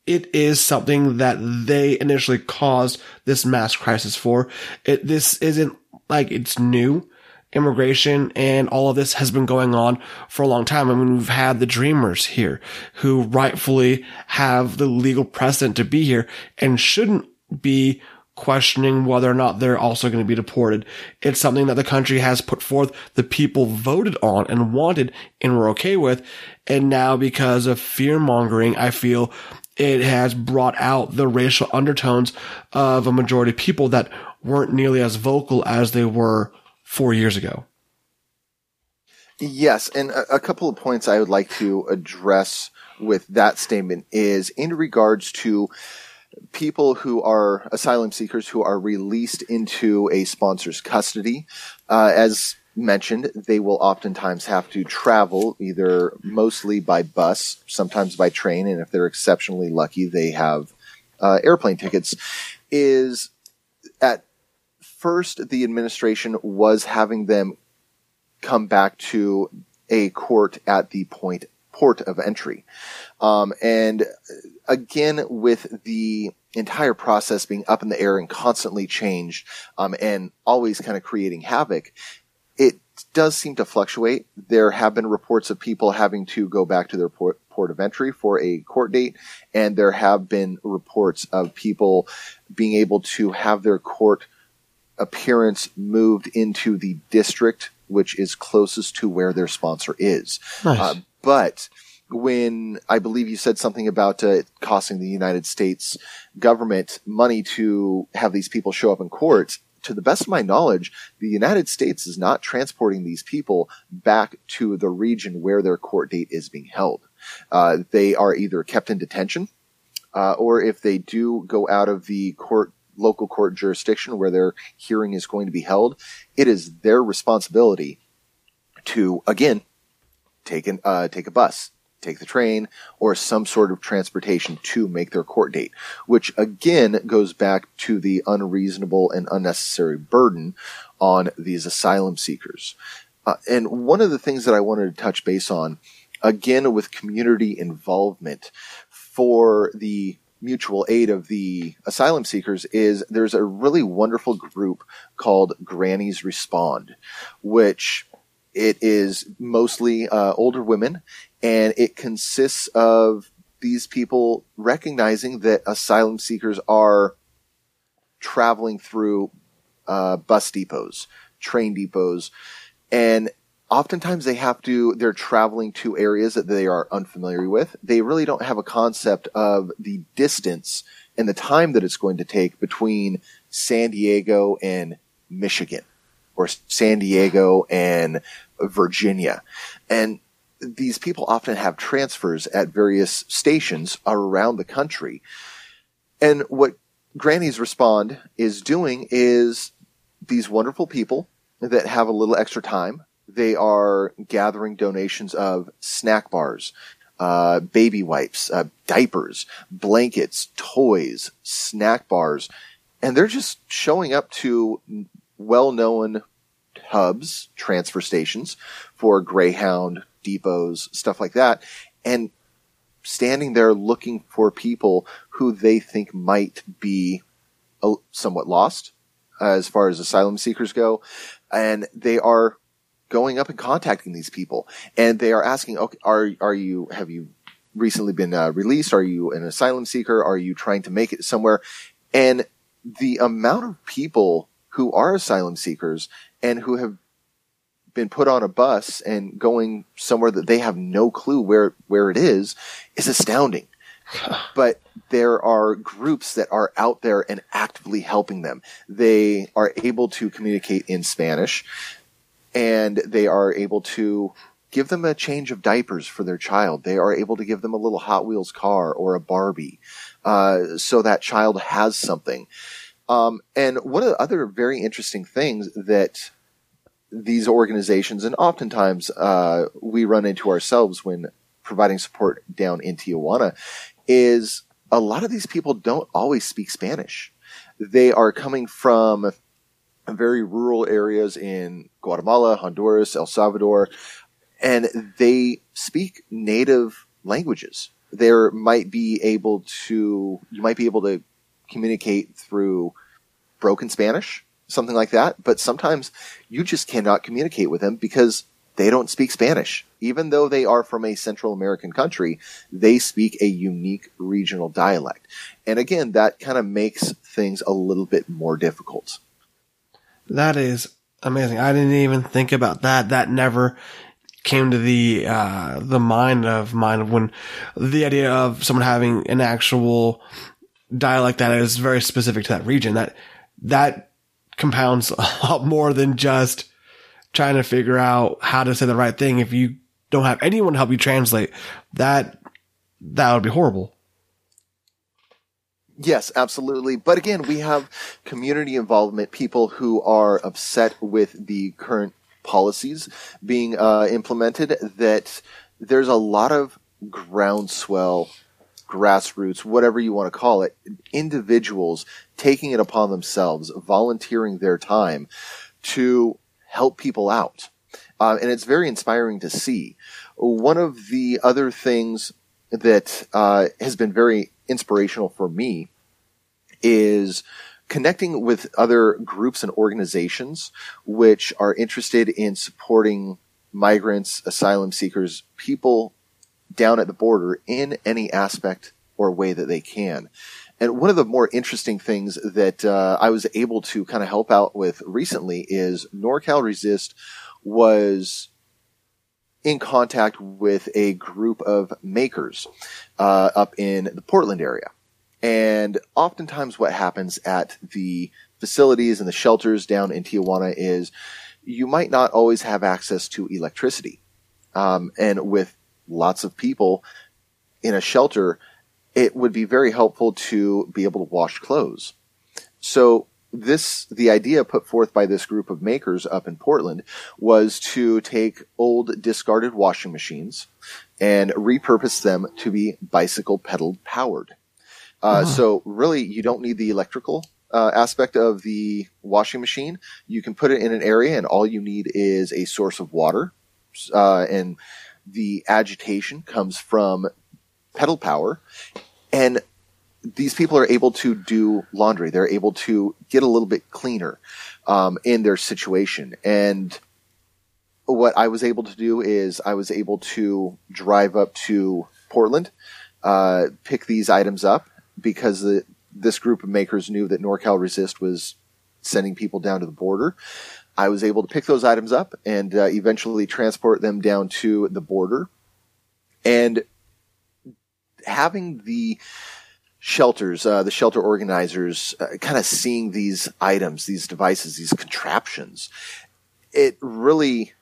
it is something that they initially caused this mass crisis for. It this isn't like it's new. Immigration and all of this has been going on for a long time. I mean, we've had the dreamers here who rightfully have the legal precedent to be here and shouldn't be questioning whether or not they're also going to be deported. It's something that the country has put forth, the people voted on and wanted and were okay with. And now because of fear mongering, I feel it has brought out the racial undertones of a majority of people that weren't nearly as vocal as they were four years ago. Yes. And a, a couple of points I would like to address with that statement is in regards to people who are asylum seekers who are released into a sponsor's custody. Uh, as mentioned, they will oftentimes have to travel either mostly by bus, sometimes by train, and if they're exceptionally lucky, they have uh, airplane tickets. Is at first the administration was having them come back to a court at the point port of entry. Um, and again, with the entire process being up in the air and constantly changed, um, and always kind of creating havoc, it does seem to fluctuate. There have been reports of people having to go back to their port, port of entry for a court date, and there have been reports of people being able to have their court appearance moved into the district which is closest to where their sponsor is. Nice. Uh, but when I believe you said something about uh, it costing the United States government money to have these people show up in court, to the best of my knowledge, the United States is not transporting these people back to the region where their court date is being held. Uh, they are either kept in detention, uh, or if they do go out of the court local court jurisdiction where their hearing is going to be held, it is their responsibility to again take an uh, take a bus, take the train, or some sort of transportation to make their court date, which again goes back to the unreasonable and unnecessary burden on these asylum seekers. Uh, and one of the things that I wanted to touch base on, again with community involvement for the mutual aid of the asylum seekers is there's a really wonderful group called Grannies Respond, which it is mostly uh, older women, and it consists of these people recognizing that asylum seekers are traveling through uh, bus depots, train depots, and oftentimes they have to they're traveling to areas that they are unfamiliar with. They really don't have a concept of the distance and the time that it's going to take between san diego and michigan or san diego and virginia. And these people often have transfers at various stations around the country. And what grannies respond is doing is these wonderful people that have a little extra time they are gathering donations of snack bars, uh, baby wipes, uh, diapers, blankets, toys, snack bars, and they're just showing up to well-known hubs, transfer stations for Greyhound depots, stuff like that, and standing there looking for people who they think might be somewhat lost as far as asylum seekers go, and they are going up and contacting these people, and they are asking, "Okay, are are you have you recently been uh, released? Are you an asylum seeker? Are you trying to make it somewhere?" And the amount of people who are asylum seekers and who have been put on a bus and going somewhere that they have no clue where where it is is astounding. but there are groups that are out there and actively helping them. They are able to communicate in Spanish and they are able to give them a change of diapers for their child. They are able to give them a little Hot Wheels car or a Barbie, uh, so that child has something. Um, and one of the other very interesting things that these organizations, and oftentimes uh, we run into ourselves when providing support down in Tijuana, is a lot of these people don't always speak Spanish. They are coming from very rural areas in Guatemala, Honduras, El Salvador, and they speak native languages. There might be able to, you might be able to communicate through broken Spanish, something like that, but sometimes you just cannot communicate with them because they don't speak Spanish. Even though they are from a Central American country, they speak a unique regional dialect. And again, that kind of makes things a little bit more difficult. That is amazing. I didn't even think about that. That never came to the uh, the mind of mine when the idea of someone having an actual dialect that is very specific to that region. That that compounds a lot more than just trying to figure out how to say the right thing. If you don't have anyone help you translate, that that would be horrible. Yes, absolutely. But again, we have community involvement, people who are upset with the current policies being uh, implemented, that there's a lot of groundswell, grassroots, whatever you want to call it, individuals taking it upon themselves, volunteering their time to help people out. Uh, and it's very inspiring to see. One of the other things that uh, has been very inspirational for me is connecting with other groups and organizations which are interested in supporting migrants, asylum seekers, people down at the border in any aspect or way that they can. And one of the more interesting things that uh, I was able to kind of help out with recently is NorCal Resist was in contact with a group of makers uh, up in the Portland area. And oftentimes, what happens at the facilities and the shelters down in Tijuana is you might not always have access to electricity. Um, and with lots of people in a shelter, it would be very helpful to be able to wash clothes. So this, the idea put forth by this group of makers up in Portland was to take old discarded washing machines and repurpose them to be bicycle pedal powered. Uh, uh-huh. So really, you don't need the electrical uh, aspect of the washing machine. You can put it in an area, and all you need is a source of water, uh, and the agitation comes from pedal power, and these people are able to do laundry. They're able to get a little bit cleaner um, in their situation, and what I was able to do is I was able to drive up to Portland, uh, pick these items up, because the, this group of makers knew that NorCal Resist was sending people down to the border. I was able to pick those items up and uh, eventually transport them down to the border. And having the shelters, uh, the shelter organizers, uh, kind of seeing these items, these devices, these contraptions, it really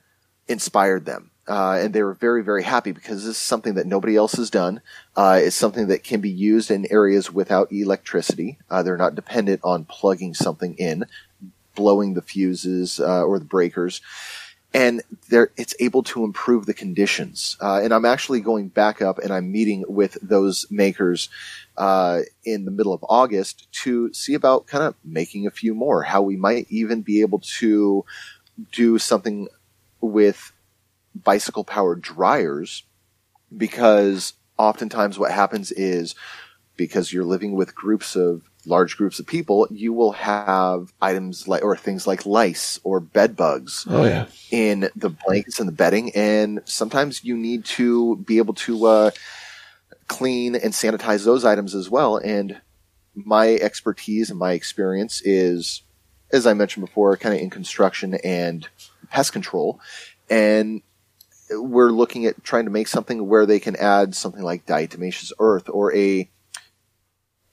inspired them. Uh, and they were very, very happy because this is something that nobody else has done. Uh, it's something that can be used in areas without electricity. Uh, they're not dependent on plugging something in, blowing the fuses uh, or the breakers, and there it's able to improve the conditions. Uh, and I'm actually going back up and I'm meeting with those makers uh, in the middle of August to see about kind of making a few more. How we might even be able to do something with bicycle powered dryers because oftentimes what happens is because you're living with groups of large groups of people, you will have items like or things like lice or bed bugs oh, yeah. in the blankets and the bedding, and sometimes you need to be able to uh, clean and sanitize those items as well. And my expertise and my experience is, as I mentioned before, kind of in construction and pest control, and we're looking at trying to make something where they can add something like diatomaceous earth or a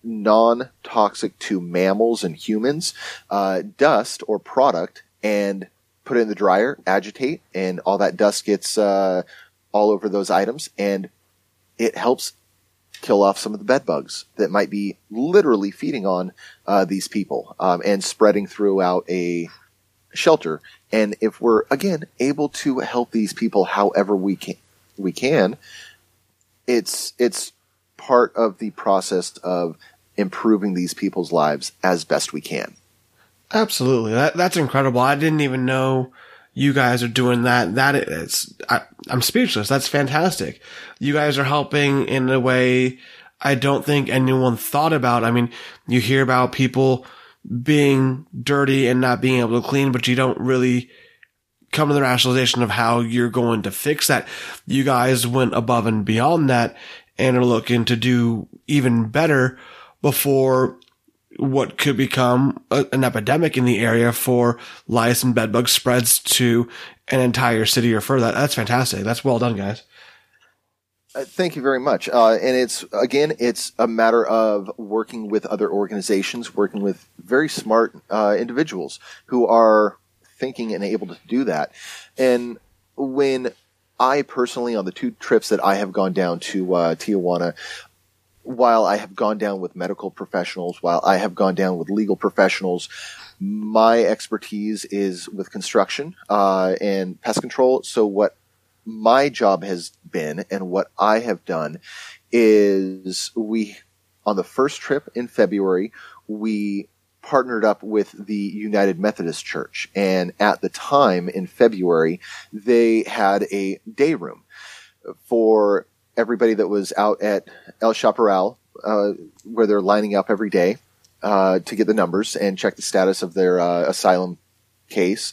non-toxic to mammals and humans uh, dust or product and put it in the dryer, agitate, and all that dust gets uh, all over those items, and it helps kill off some of the bed bugs that might be literally feeding on uh, these people um, and spreading throughout a shelter. And if we're again able to help these people however we can, we can, it's it's part of the process of improving these people's lives as best we can. Absolutely, that that's incredible. I didn't even know you guys are doing that. That is, I, I'm speechless. That's fantastic. You guys are helping in a way I don't think anyone thought about. I mean, you hear about people being dirty and not being able to clean, but you don't really come to the rationalization of how you're going to fix that. You guys went above and beyond that and are looking to do even better before what could become a, an epidemic in the area for lice and bedbugs spreads to an entire city or further. That's fantastic. That's well done, guys. Uh, thank you very much. Uh, and it's again, it's a matter of working with other organizations, working with very smart uh, individuals who are thinking and able to do that. And when I personally, on the two trips that I have gone down to uh, Tijuana, while I have gone down with medical professionals, while I have gone down with legal professionals, my expertise is with construction uh, and pest control. So what my job has been and what I have done is we, on the first trip in February, we partnered up with the United Methodist Church. And at the time in February, they had a day room. for everybody that was out at El Chaparral, uh, where they're lining up every day uh, to get the numbers and check the status of their uh, asylum case.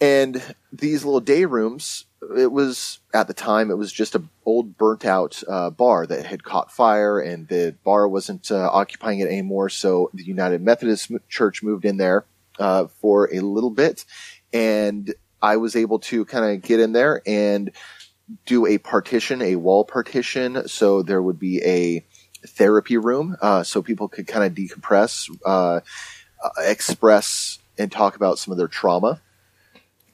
And these little day rooms, it was at the time it was just a old burnt out uh, bar that had caught fire, and the bar wasn't uh, occupying it anymore. So the United Methodist Church moved in there uh, for a little bit, and I was able to kind of get in there and do a partition, a wall partition. So there would be a therapy room, uh, so people could kind of decompress, uh, express, and talk about some of their trauma.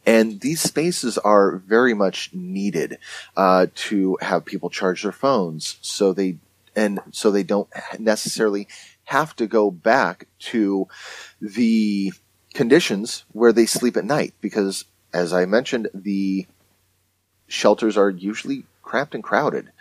And these spaces are very much needed uh, to have people charge their phones, so they and so they don't necessarily have to go back to the conditions where they sleep at night because as I mentioned, the shelters are usually cramped and crowded.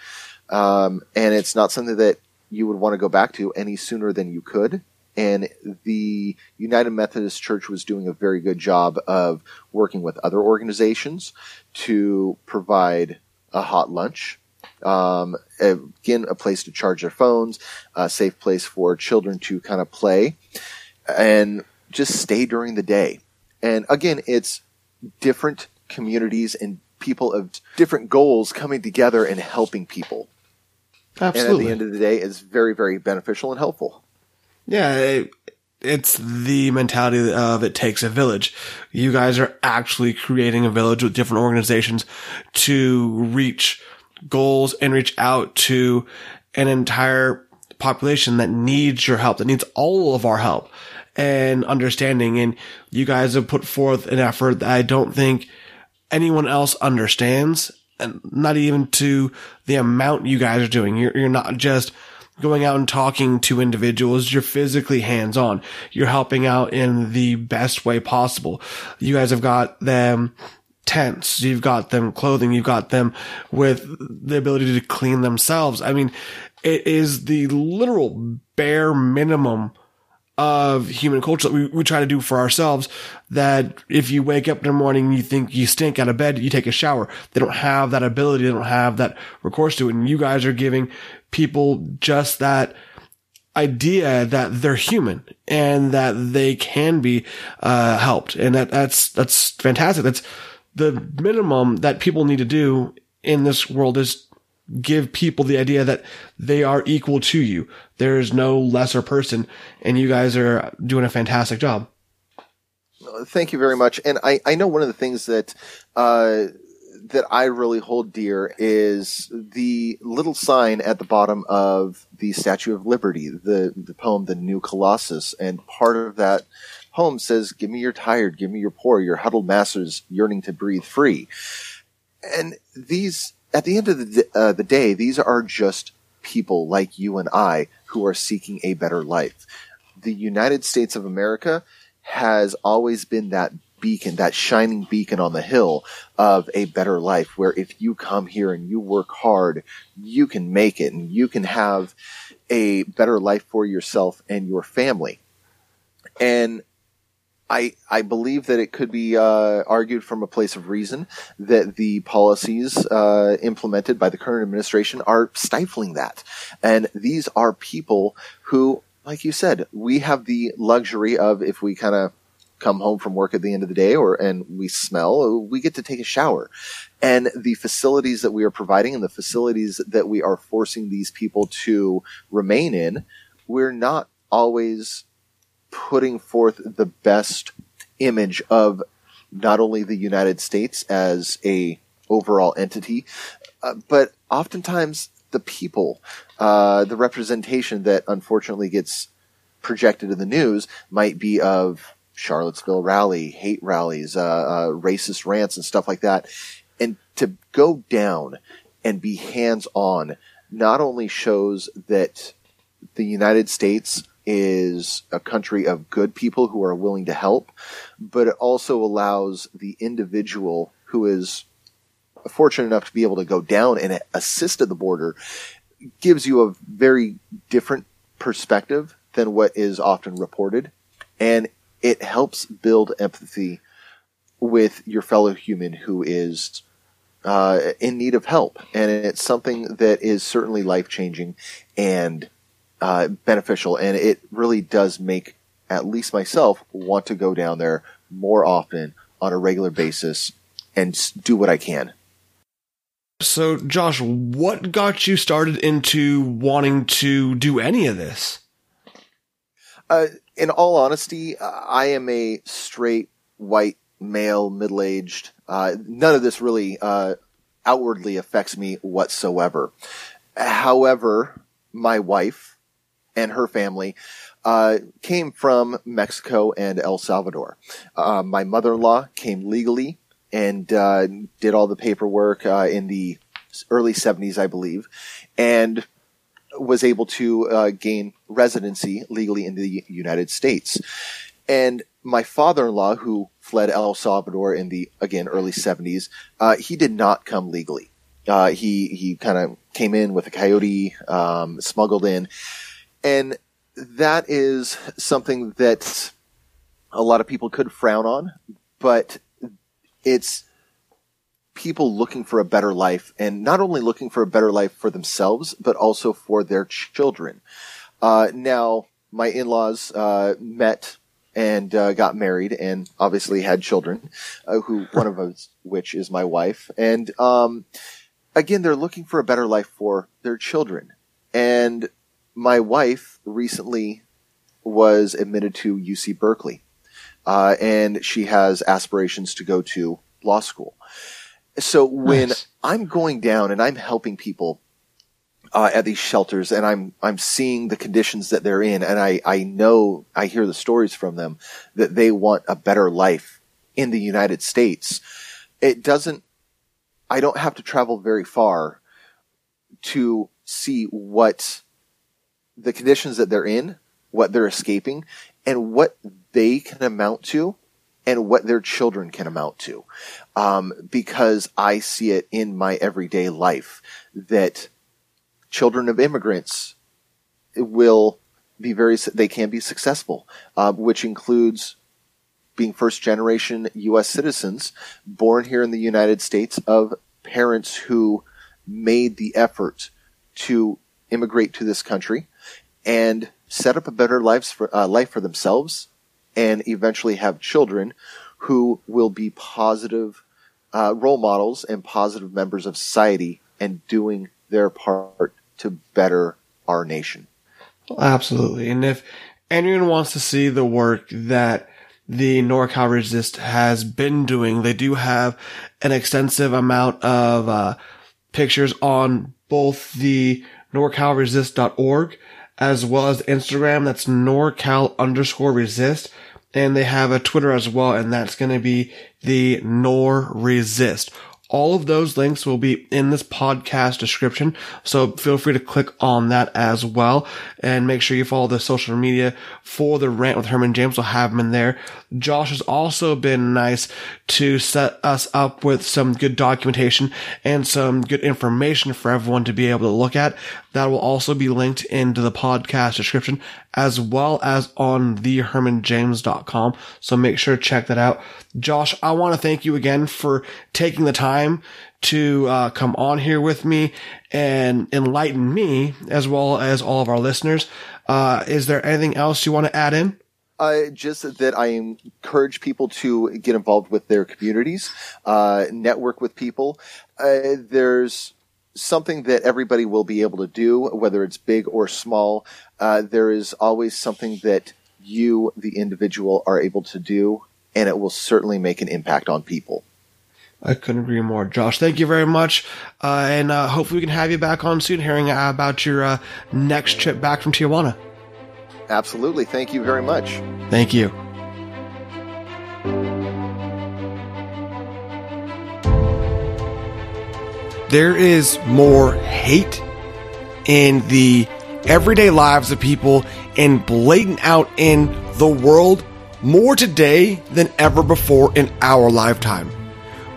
Um, and it's not something that you would want to go back to any sooner than you could. And the United Methodist Church was doing a very good job of working with other organizations to provide a hot lunch. Um, again, a place to charge their phones, a safe place for children to kind of play, and just stay during the day. And again, it's different communities and people of different goals coming together and helping people. Absolutely. And at the end of the day, it's very, very beneficial and helpful. Yeah, it, it's the mentality of it takes a village. You guys are actually creating a village with different organizations to reach goals and reach out to an entire population that needs your help, that needs all of our help and understanding. And you guys have put forth an effort that I don't think anyone else understands and not even to the amount you guys are doing. You're, you're not just going out and talking to individuals. You're physically hands on. You're helping out in the best way possible. You guys have got them tents. You've got them clothing. You've got them with the ability to clean themselves. I mean, it is the literal bare minimum of human culture that we, we try to do for ourselves that if you wake up in the morning and you think you stink out of bed, you take a shower. They don't have that ability. They don't have that recourse to it. And you guys are giving people just that idea that they're human and that they can be, uh, helped. And that, that's, that's fantastic. That's the minimum that people need to do in this world is give people the idea that they are equal to you. There is no lesser person, and you guys are doing a fantastic job. Thank you very much. And I, I know one of the things that uh, that I really hold dear is the little sign at the bottom of the Statue of Liberty, the the poem, the New Colossus, and part of that poem says, "Give me your tired, give me your poor, your huddled masses yearning to breathe free." And these at the end of the, uh, the day, these are just people like you and I who are seeking a better life. The United States of America has always been that beacon, that shining beacon on the hill of a better life where if you come here and you work hard, you can make it and you can have a better life for yourself and your family. And I I believe that it could be uh, argued from a place of reason that the policies uh, implemented by the current administration are stifling that, and these are people who, like you said, we have the luxury of if we kind of come home from work at the end of the day or and we smell we get to take a shower. And the facilities that we are providing and the facilities that we are forcing these people to remain in we're not always putting forth the best image of not only the United States as a overall entity, uh, but oftentimes the people, uh, the representation that unfortunately gets projected in the news might be of Charlottesville rally, hate rallies, uh, uh racist rants, and stuff like that. And to go down and be hands on not only shows that the United States is a country of good people who are willing to help, but it also allows the individual who is fortunate enough to be able to go down and assist at the border gives you a very different perspective than what is often reported. And it helps build empathy with your fellow human who is uh, in need of help, and it's something that is certainly life changing and uh, beneficial, and it really does make at least myself want to go down there more often on a regular basis and do what I can. So, Josh, what got you started into wanting to do any of this? Uh, in all honesty, I am a straight white male, middle aged. Uh, none of this really uh, outwardly affects me whatsoever. However, my wife and her family uh, came from Mexico and El Salvador. Uh, my mother-in-law came legally and uh, did all the paperwork uh, in the early 70s, I believe, and was able to uh, gain residency legally in the United States. And my father-in-law, who fled El Salvador in the again early 70s, uh, he did not come legally. he he kind of came in with a coyote, um, smuggled in, and that is something that a lot of people could frown on, but it's people looking for a better life and not only looking for a better life for themselves, but also for their children. Uh, now, my in-laws uh, met and uh, got married and obviously had children, uh, who one of which is my wife. And um, again, they're looking for a better life for their children. And my wife recently was admitted to UC Berkeley, uh, and she has aspirations to go to law school. So when nice. I'm going down and I'm helping people uh, at these shelters, and I'm I'm seeing the conditions that they're in, and I I know I hear the stories from them that they want a better life in the United States. It doesn't. I don't have to travel very far to see what the conditions that they're in, what they're escaping, and what they can amount to and what their children can amount to. Um, because I see it in my everyday life that children of immigrants will be very, they can be successful, uh, which includes being first generation U.S. citizens born here in the United States of parents who made the effort to immigrate to this country and set up a better for, uh, life for themselves and eventually have children who will be positive uh, role models and positive members of society and doing their part to better our nation. Absolutely. And if anyone wants to see the work that the NorCal Resist has been doing, they do have an extensive amount of uh, pictures on both the NorCalResist.org as well as Instagram. That's NorCal underscore resist. And they have a Twitter as well. And that's going to be the Nor resist. All of those links will be in this podcast description. So feel free to click on that as well and make sure you follow the social media for the rant with Herman James. We'll have them in there. Josh has also been nice to set us up with some good documentation and some good information for everyone to be able to look at. That will also be linked into the podcast description as well as on thehermanjames.com. So make sure to check that out. Josh, I want to thank you again for taking the time to uh, come on here with me and enlighten me as well as all of our listeners. Uh, is there anything else you want to add in? Uh, just that I encourage people to get involved with their communities, uh, network with people. Uh, there's something that everybody will be able to do, whether it's big or small. Uh, there is always something that you, the individual, are able to do, and it will certainly make an impact on people. I couldn't agree more, Josh. Thank you very much, uh, and uh, hopefully we can have you back on soon, hearing about your uh, next trip back from Tijuana. Absolutely. Thank you very much. Thank you. There is more hate in the everyday lives of people and blatant out in the world more today than ever before in our lifetime.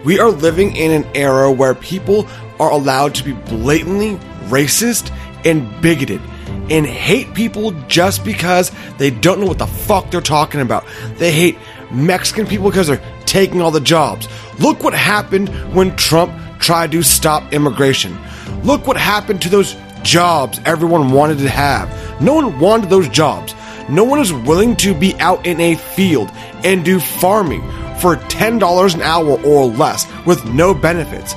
We are living in an era where people are allowed to be blatantly racist and bigoted and hate people just because they don't know what the fuck they're talking about. They hate Mexican people because they're taking all the jobs. Look what happened when Trump tried to stop immigration. Look what happened to those jobs everyone wanted to have. No one wanted those jobs. No one is willing to be out in a field and do farming for $10 an hour or less with no benefits.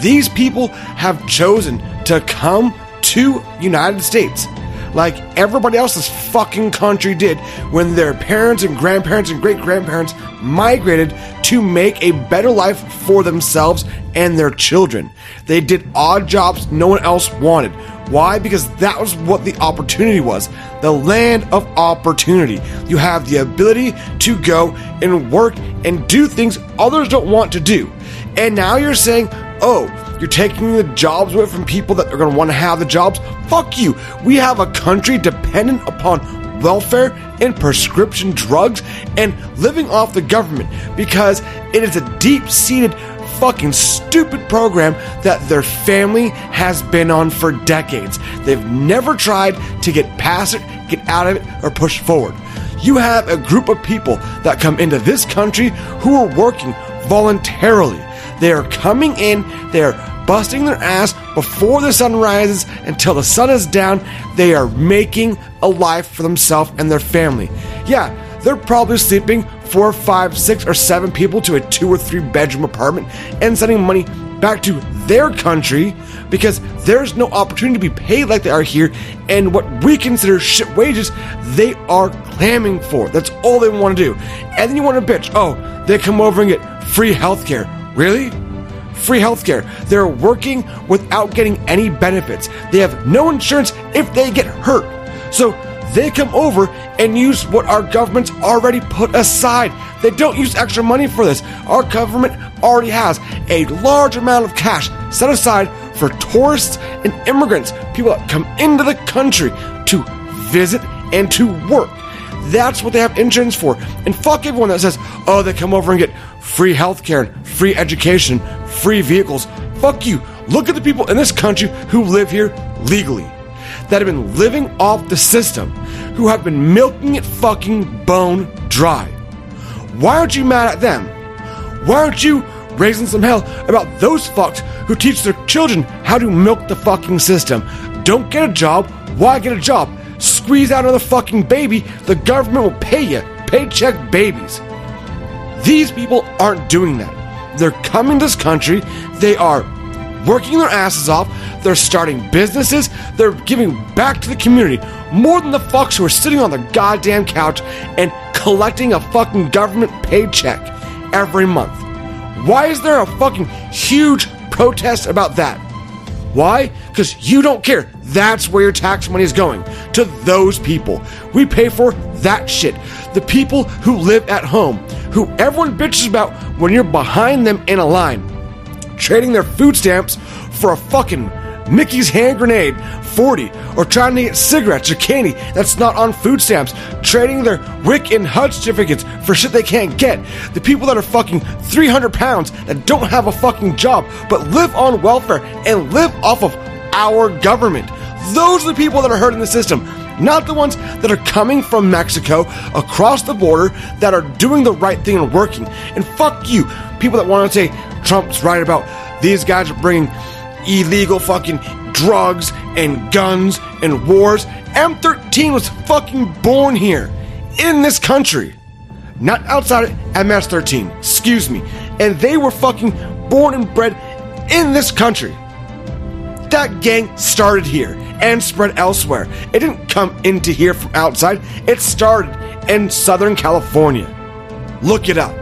These people have chosen to come to United States like everybody else's fucking country did when their parents and grandparents and great grandparents migrated to make a better life for themselves and their children. They did odd jobs no one else wanted. Why? Because that was what the opportunity was. The land of opportunity. You have the ability to go and work and do things others don't want to do. And now you're saying, oh, you're taking the jobs away from people that are going to want to have the jobs. Fuck you. We have a country dependent upon welfare and prescription drugs and living off the government because it is a deep seated fucking stupid program that their family has been on for decades. They've never tried to get past it, get out of it, or push forward. You have a group of people that come into this country who are working voluntarily. They are coming in, they're busting their ass before the sun rises until the sun is down. They are making a life for themselves and their family. Yeah, they're probably sleeping four, five, six, or seven people to a two or three bedroom apartment and sending money back to their country because there's no opportunity to be paid like they are here, and what we consider shit wages, they are clamming for. That's all they want to do. And then you want to bitch, oh, they come over and get free healthcare. Really? Free healthcare. They're working without getting any benefits. They have no insurance if they get hurt. So they come over and use what our government's already put aside. They don't use extra money for this. Our government already has a large amount of cash set aside for tourists and immigrants, people that come into the country to visit and to work. That's what they have insurance for. And fuck everyone that says, oh, they come over and get free healthcare, free education, free vehicles. Fuck you. Look at the people in this country who live here legally, that have been living off the system, who have been milking it fucking bone dry. Why aren't you mad at them? Why aren't you raising some hell about those fucks who teach their children how to milk the fucking system? Don't get a job. Why get a job? Squeeze out another fucking baby. The government will pay you. Paycheck babies. These people aren't doing that. They're coming to this country. They are working their asses off. They're starting businesses. They're giving back to the community more than the fucks who are sitting on the goddamn couch and collecting a fucking government paycheck every month. Why is there a fucking huge protest about that? Why? Because you don't care. That's where your tax money is going. To those people. We pay for that shit. The people who live at home, who everyone bitches about when you're behind them in a line, trading their food stamps for a fucking Mickey's hand grenade 40 or trying to get cigarettes or candy that's not on food stamps, trading their WIC and HUD certificates for shit they can't get. The people that are fucking 300 pounds that don't have a fucking job but live on welfare and live off of our government. Those are the people that are hurting the system. Not the ones that are coming from Mexico across the border that are doing the right thing and working. And fuck you, people that want to say Trump's right about these guys are bringing illegal fucking drugs and guns and wars. M13 was fucking born here in this country, not outside of MS13. Excuse me. And they were fucking born and bred in this country. That gang started here and spread elsewhere. It didn't come into here from outside. It started in Southern California. Look it up.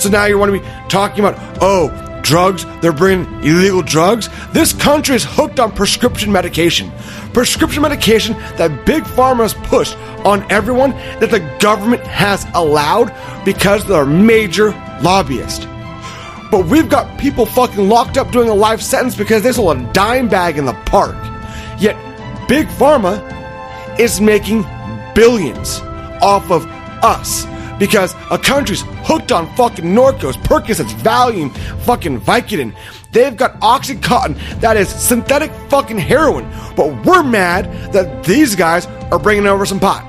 So now you want to be talking about, oh, drugs, they're bringing illegal drugs. This country is hooked on prescription medication. Prescription medication that Big Pharma has pushed on everyone that the government has allowed because they're major lobbyists. But we've got people fucking locked up doing a life sentence because they sold a dime bag in the park. Yet Big Pharma is making billions off of us because a country's hooked on fucking Norcos, Percocets, Valium, fucking Vicodin. They've got Oxycontin that is synthetic fucking heroin, but we're mad that these guys are bringing over some pot.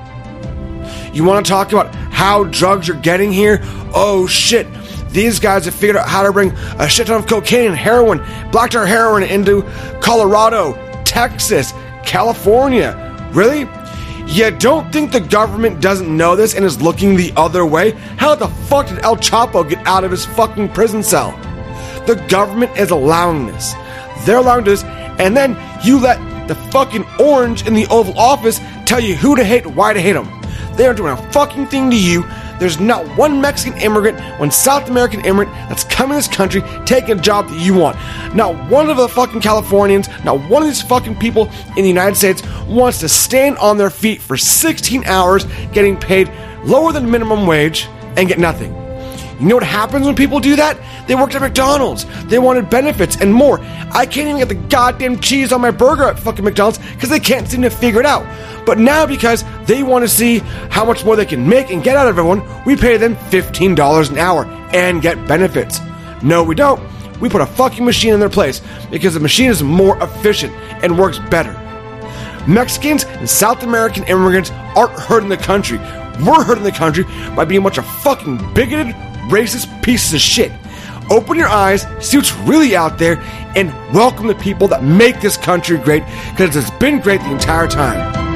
You want to talk about how drugs are getting here? Oh shit. these guys have figured out how to bring a shit ton of cocaine and heroin, black tar heroin into Colorado, Texas, California. Really? You don't think the government doesn't know this and is looking the other way? How the fuck did El Chapo get out of his fucking prison cell? The government is allowing this. They're allowing this, and then you let the fucking orange in the Oval Office tell you who to hate, why to hate them. They aren't doing a fucking thing to you. There's not one Mexican immigrant, one South American immigrant that's coming to this country taking a job that you want. Not one of the fucking Californians, not one of these fucking people in the United States wants to stand on their feet for 16 hours getting paid lower than minimum wage and get nothing. You know what happens when people do that? They worked at McDonald's. They wanted benefits and more. I can't even get the goddamn cheese on my burger at fucking McDonald's because they can't seem to figure it out. But now, because they want to see how much more they can make and get out of everyone, we pay them $15 an hour and get benefits. No, we don't. We put a fucking machine in their place because the machine is more efficient and works better. Mexicans and South American immigrants aren't hurting the country. We're hurting the country by being a bunch of fucking bigoted, racist pieces of shit. Open your eyes, see what's really out there, and welcome the people that make this country great because it's been great the entire time.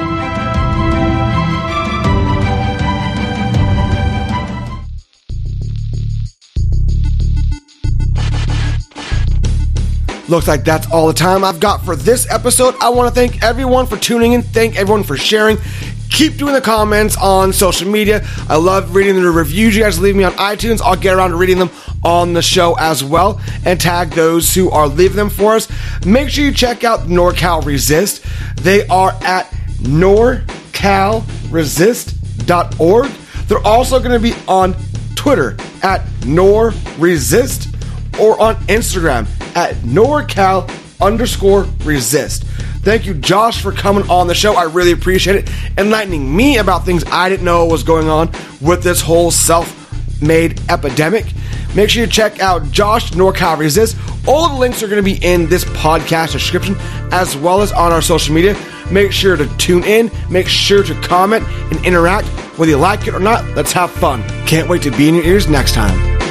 Looks like that's all the time I've got for this episode. I want to thank everyone for tuning in. Thank everyone for sharing. Keep doing the comments on social media. I love reading the reviews you guys leave me on iTunes. I'll get around to reading them on the show as well and tag those who are leaving them for us. Make sure you check out NorCal Resist. They are at norcalresist.org. They're also going to be on Twitter at NorResist or on Instagram at NorCal underscore resist. Thank you, Josh, for coming on the show. I really appreciate it. Enlightening me about things I didn't know was going on with this whole self made epidemic. Make sure you check out Josh NorCal Resist. All of the links are going to be in this podcast description as well as on our social media. Make sure to tune in, make sure to comment and interact. Whether you like it or not, let's have fun. Can't wait to be in your ears next time.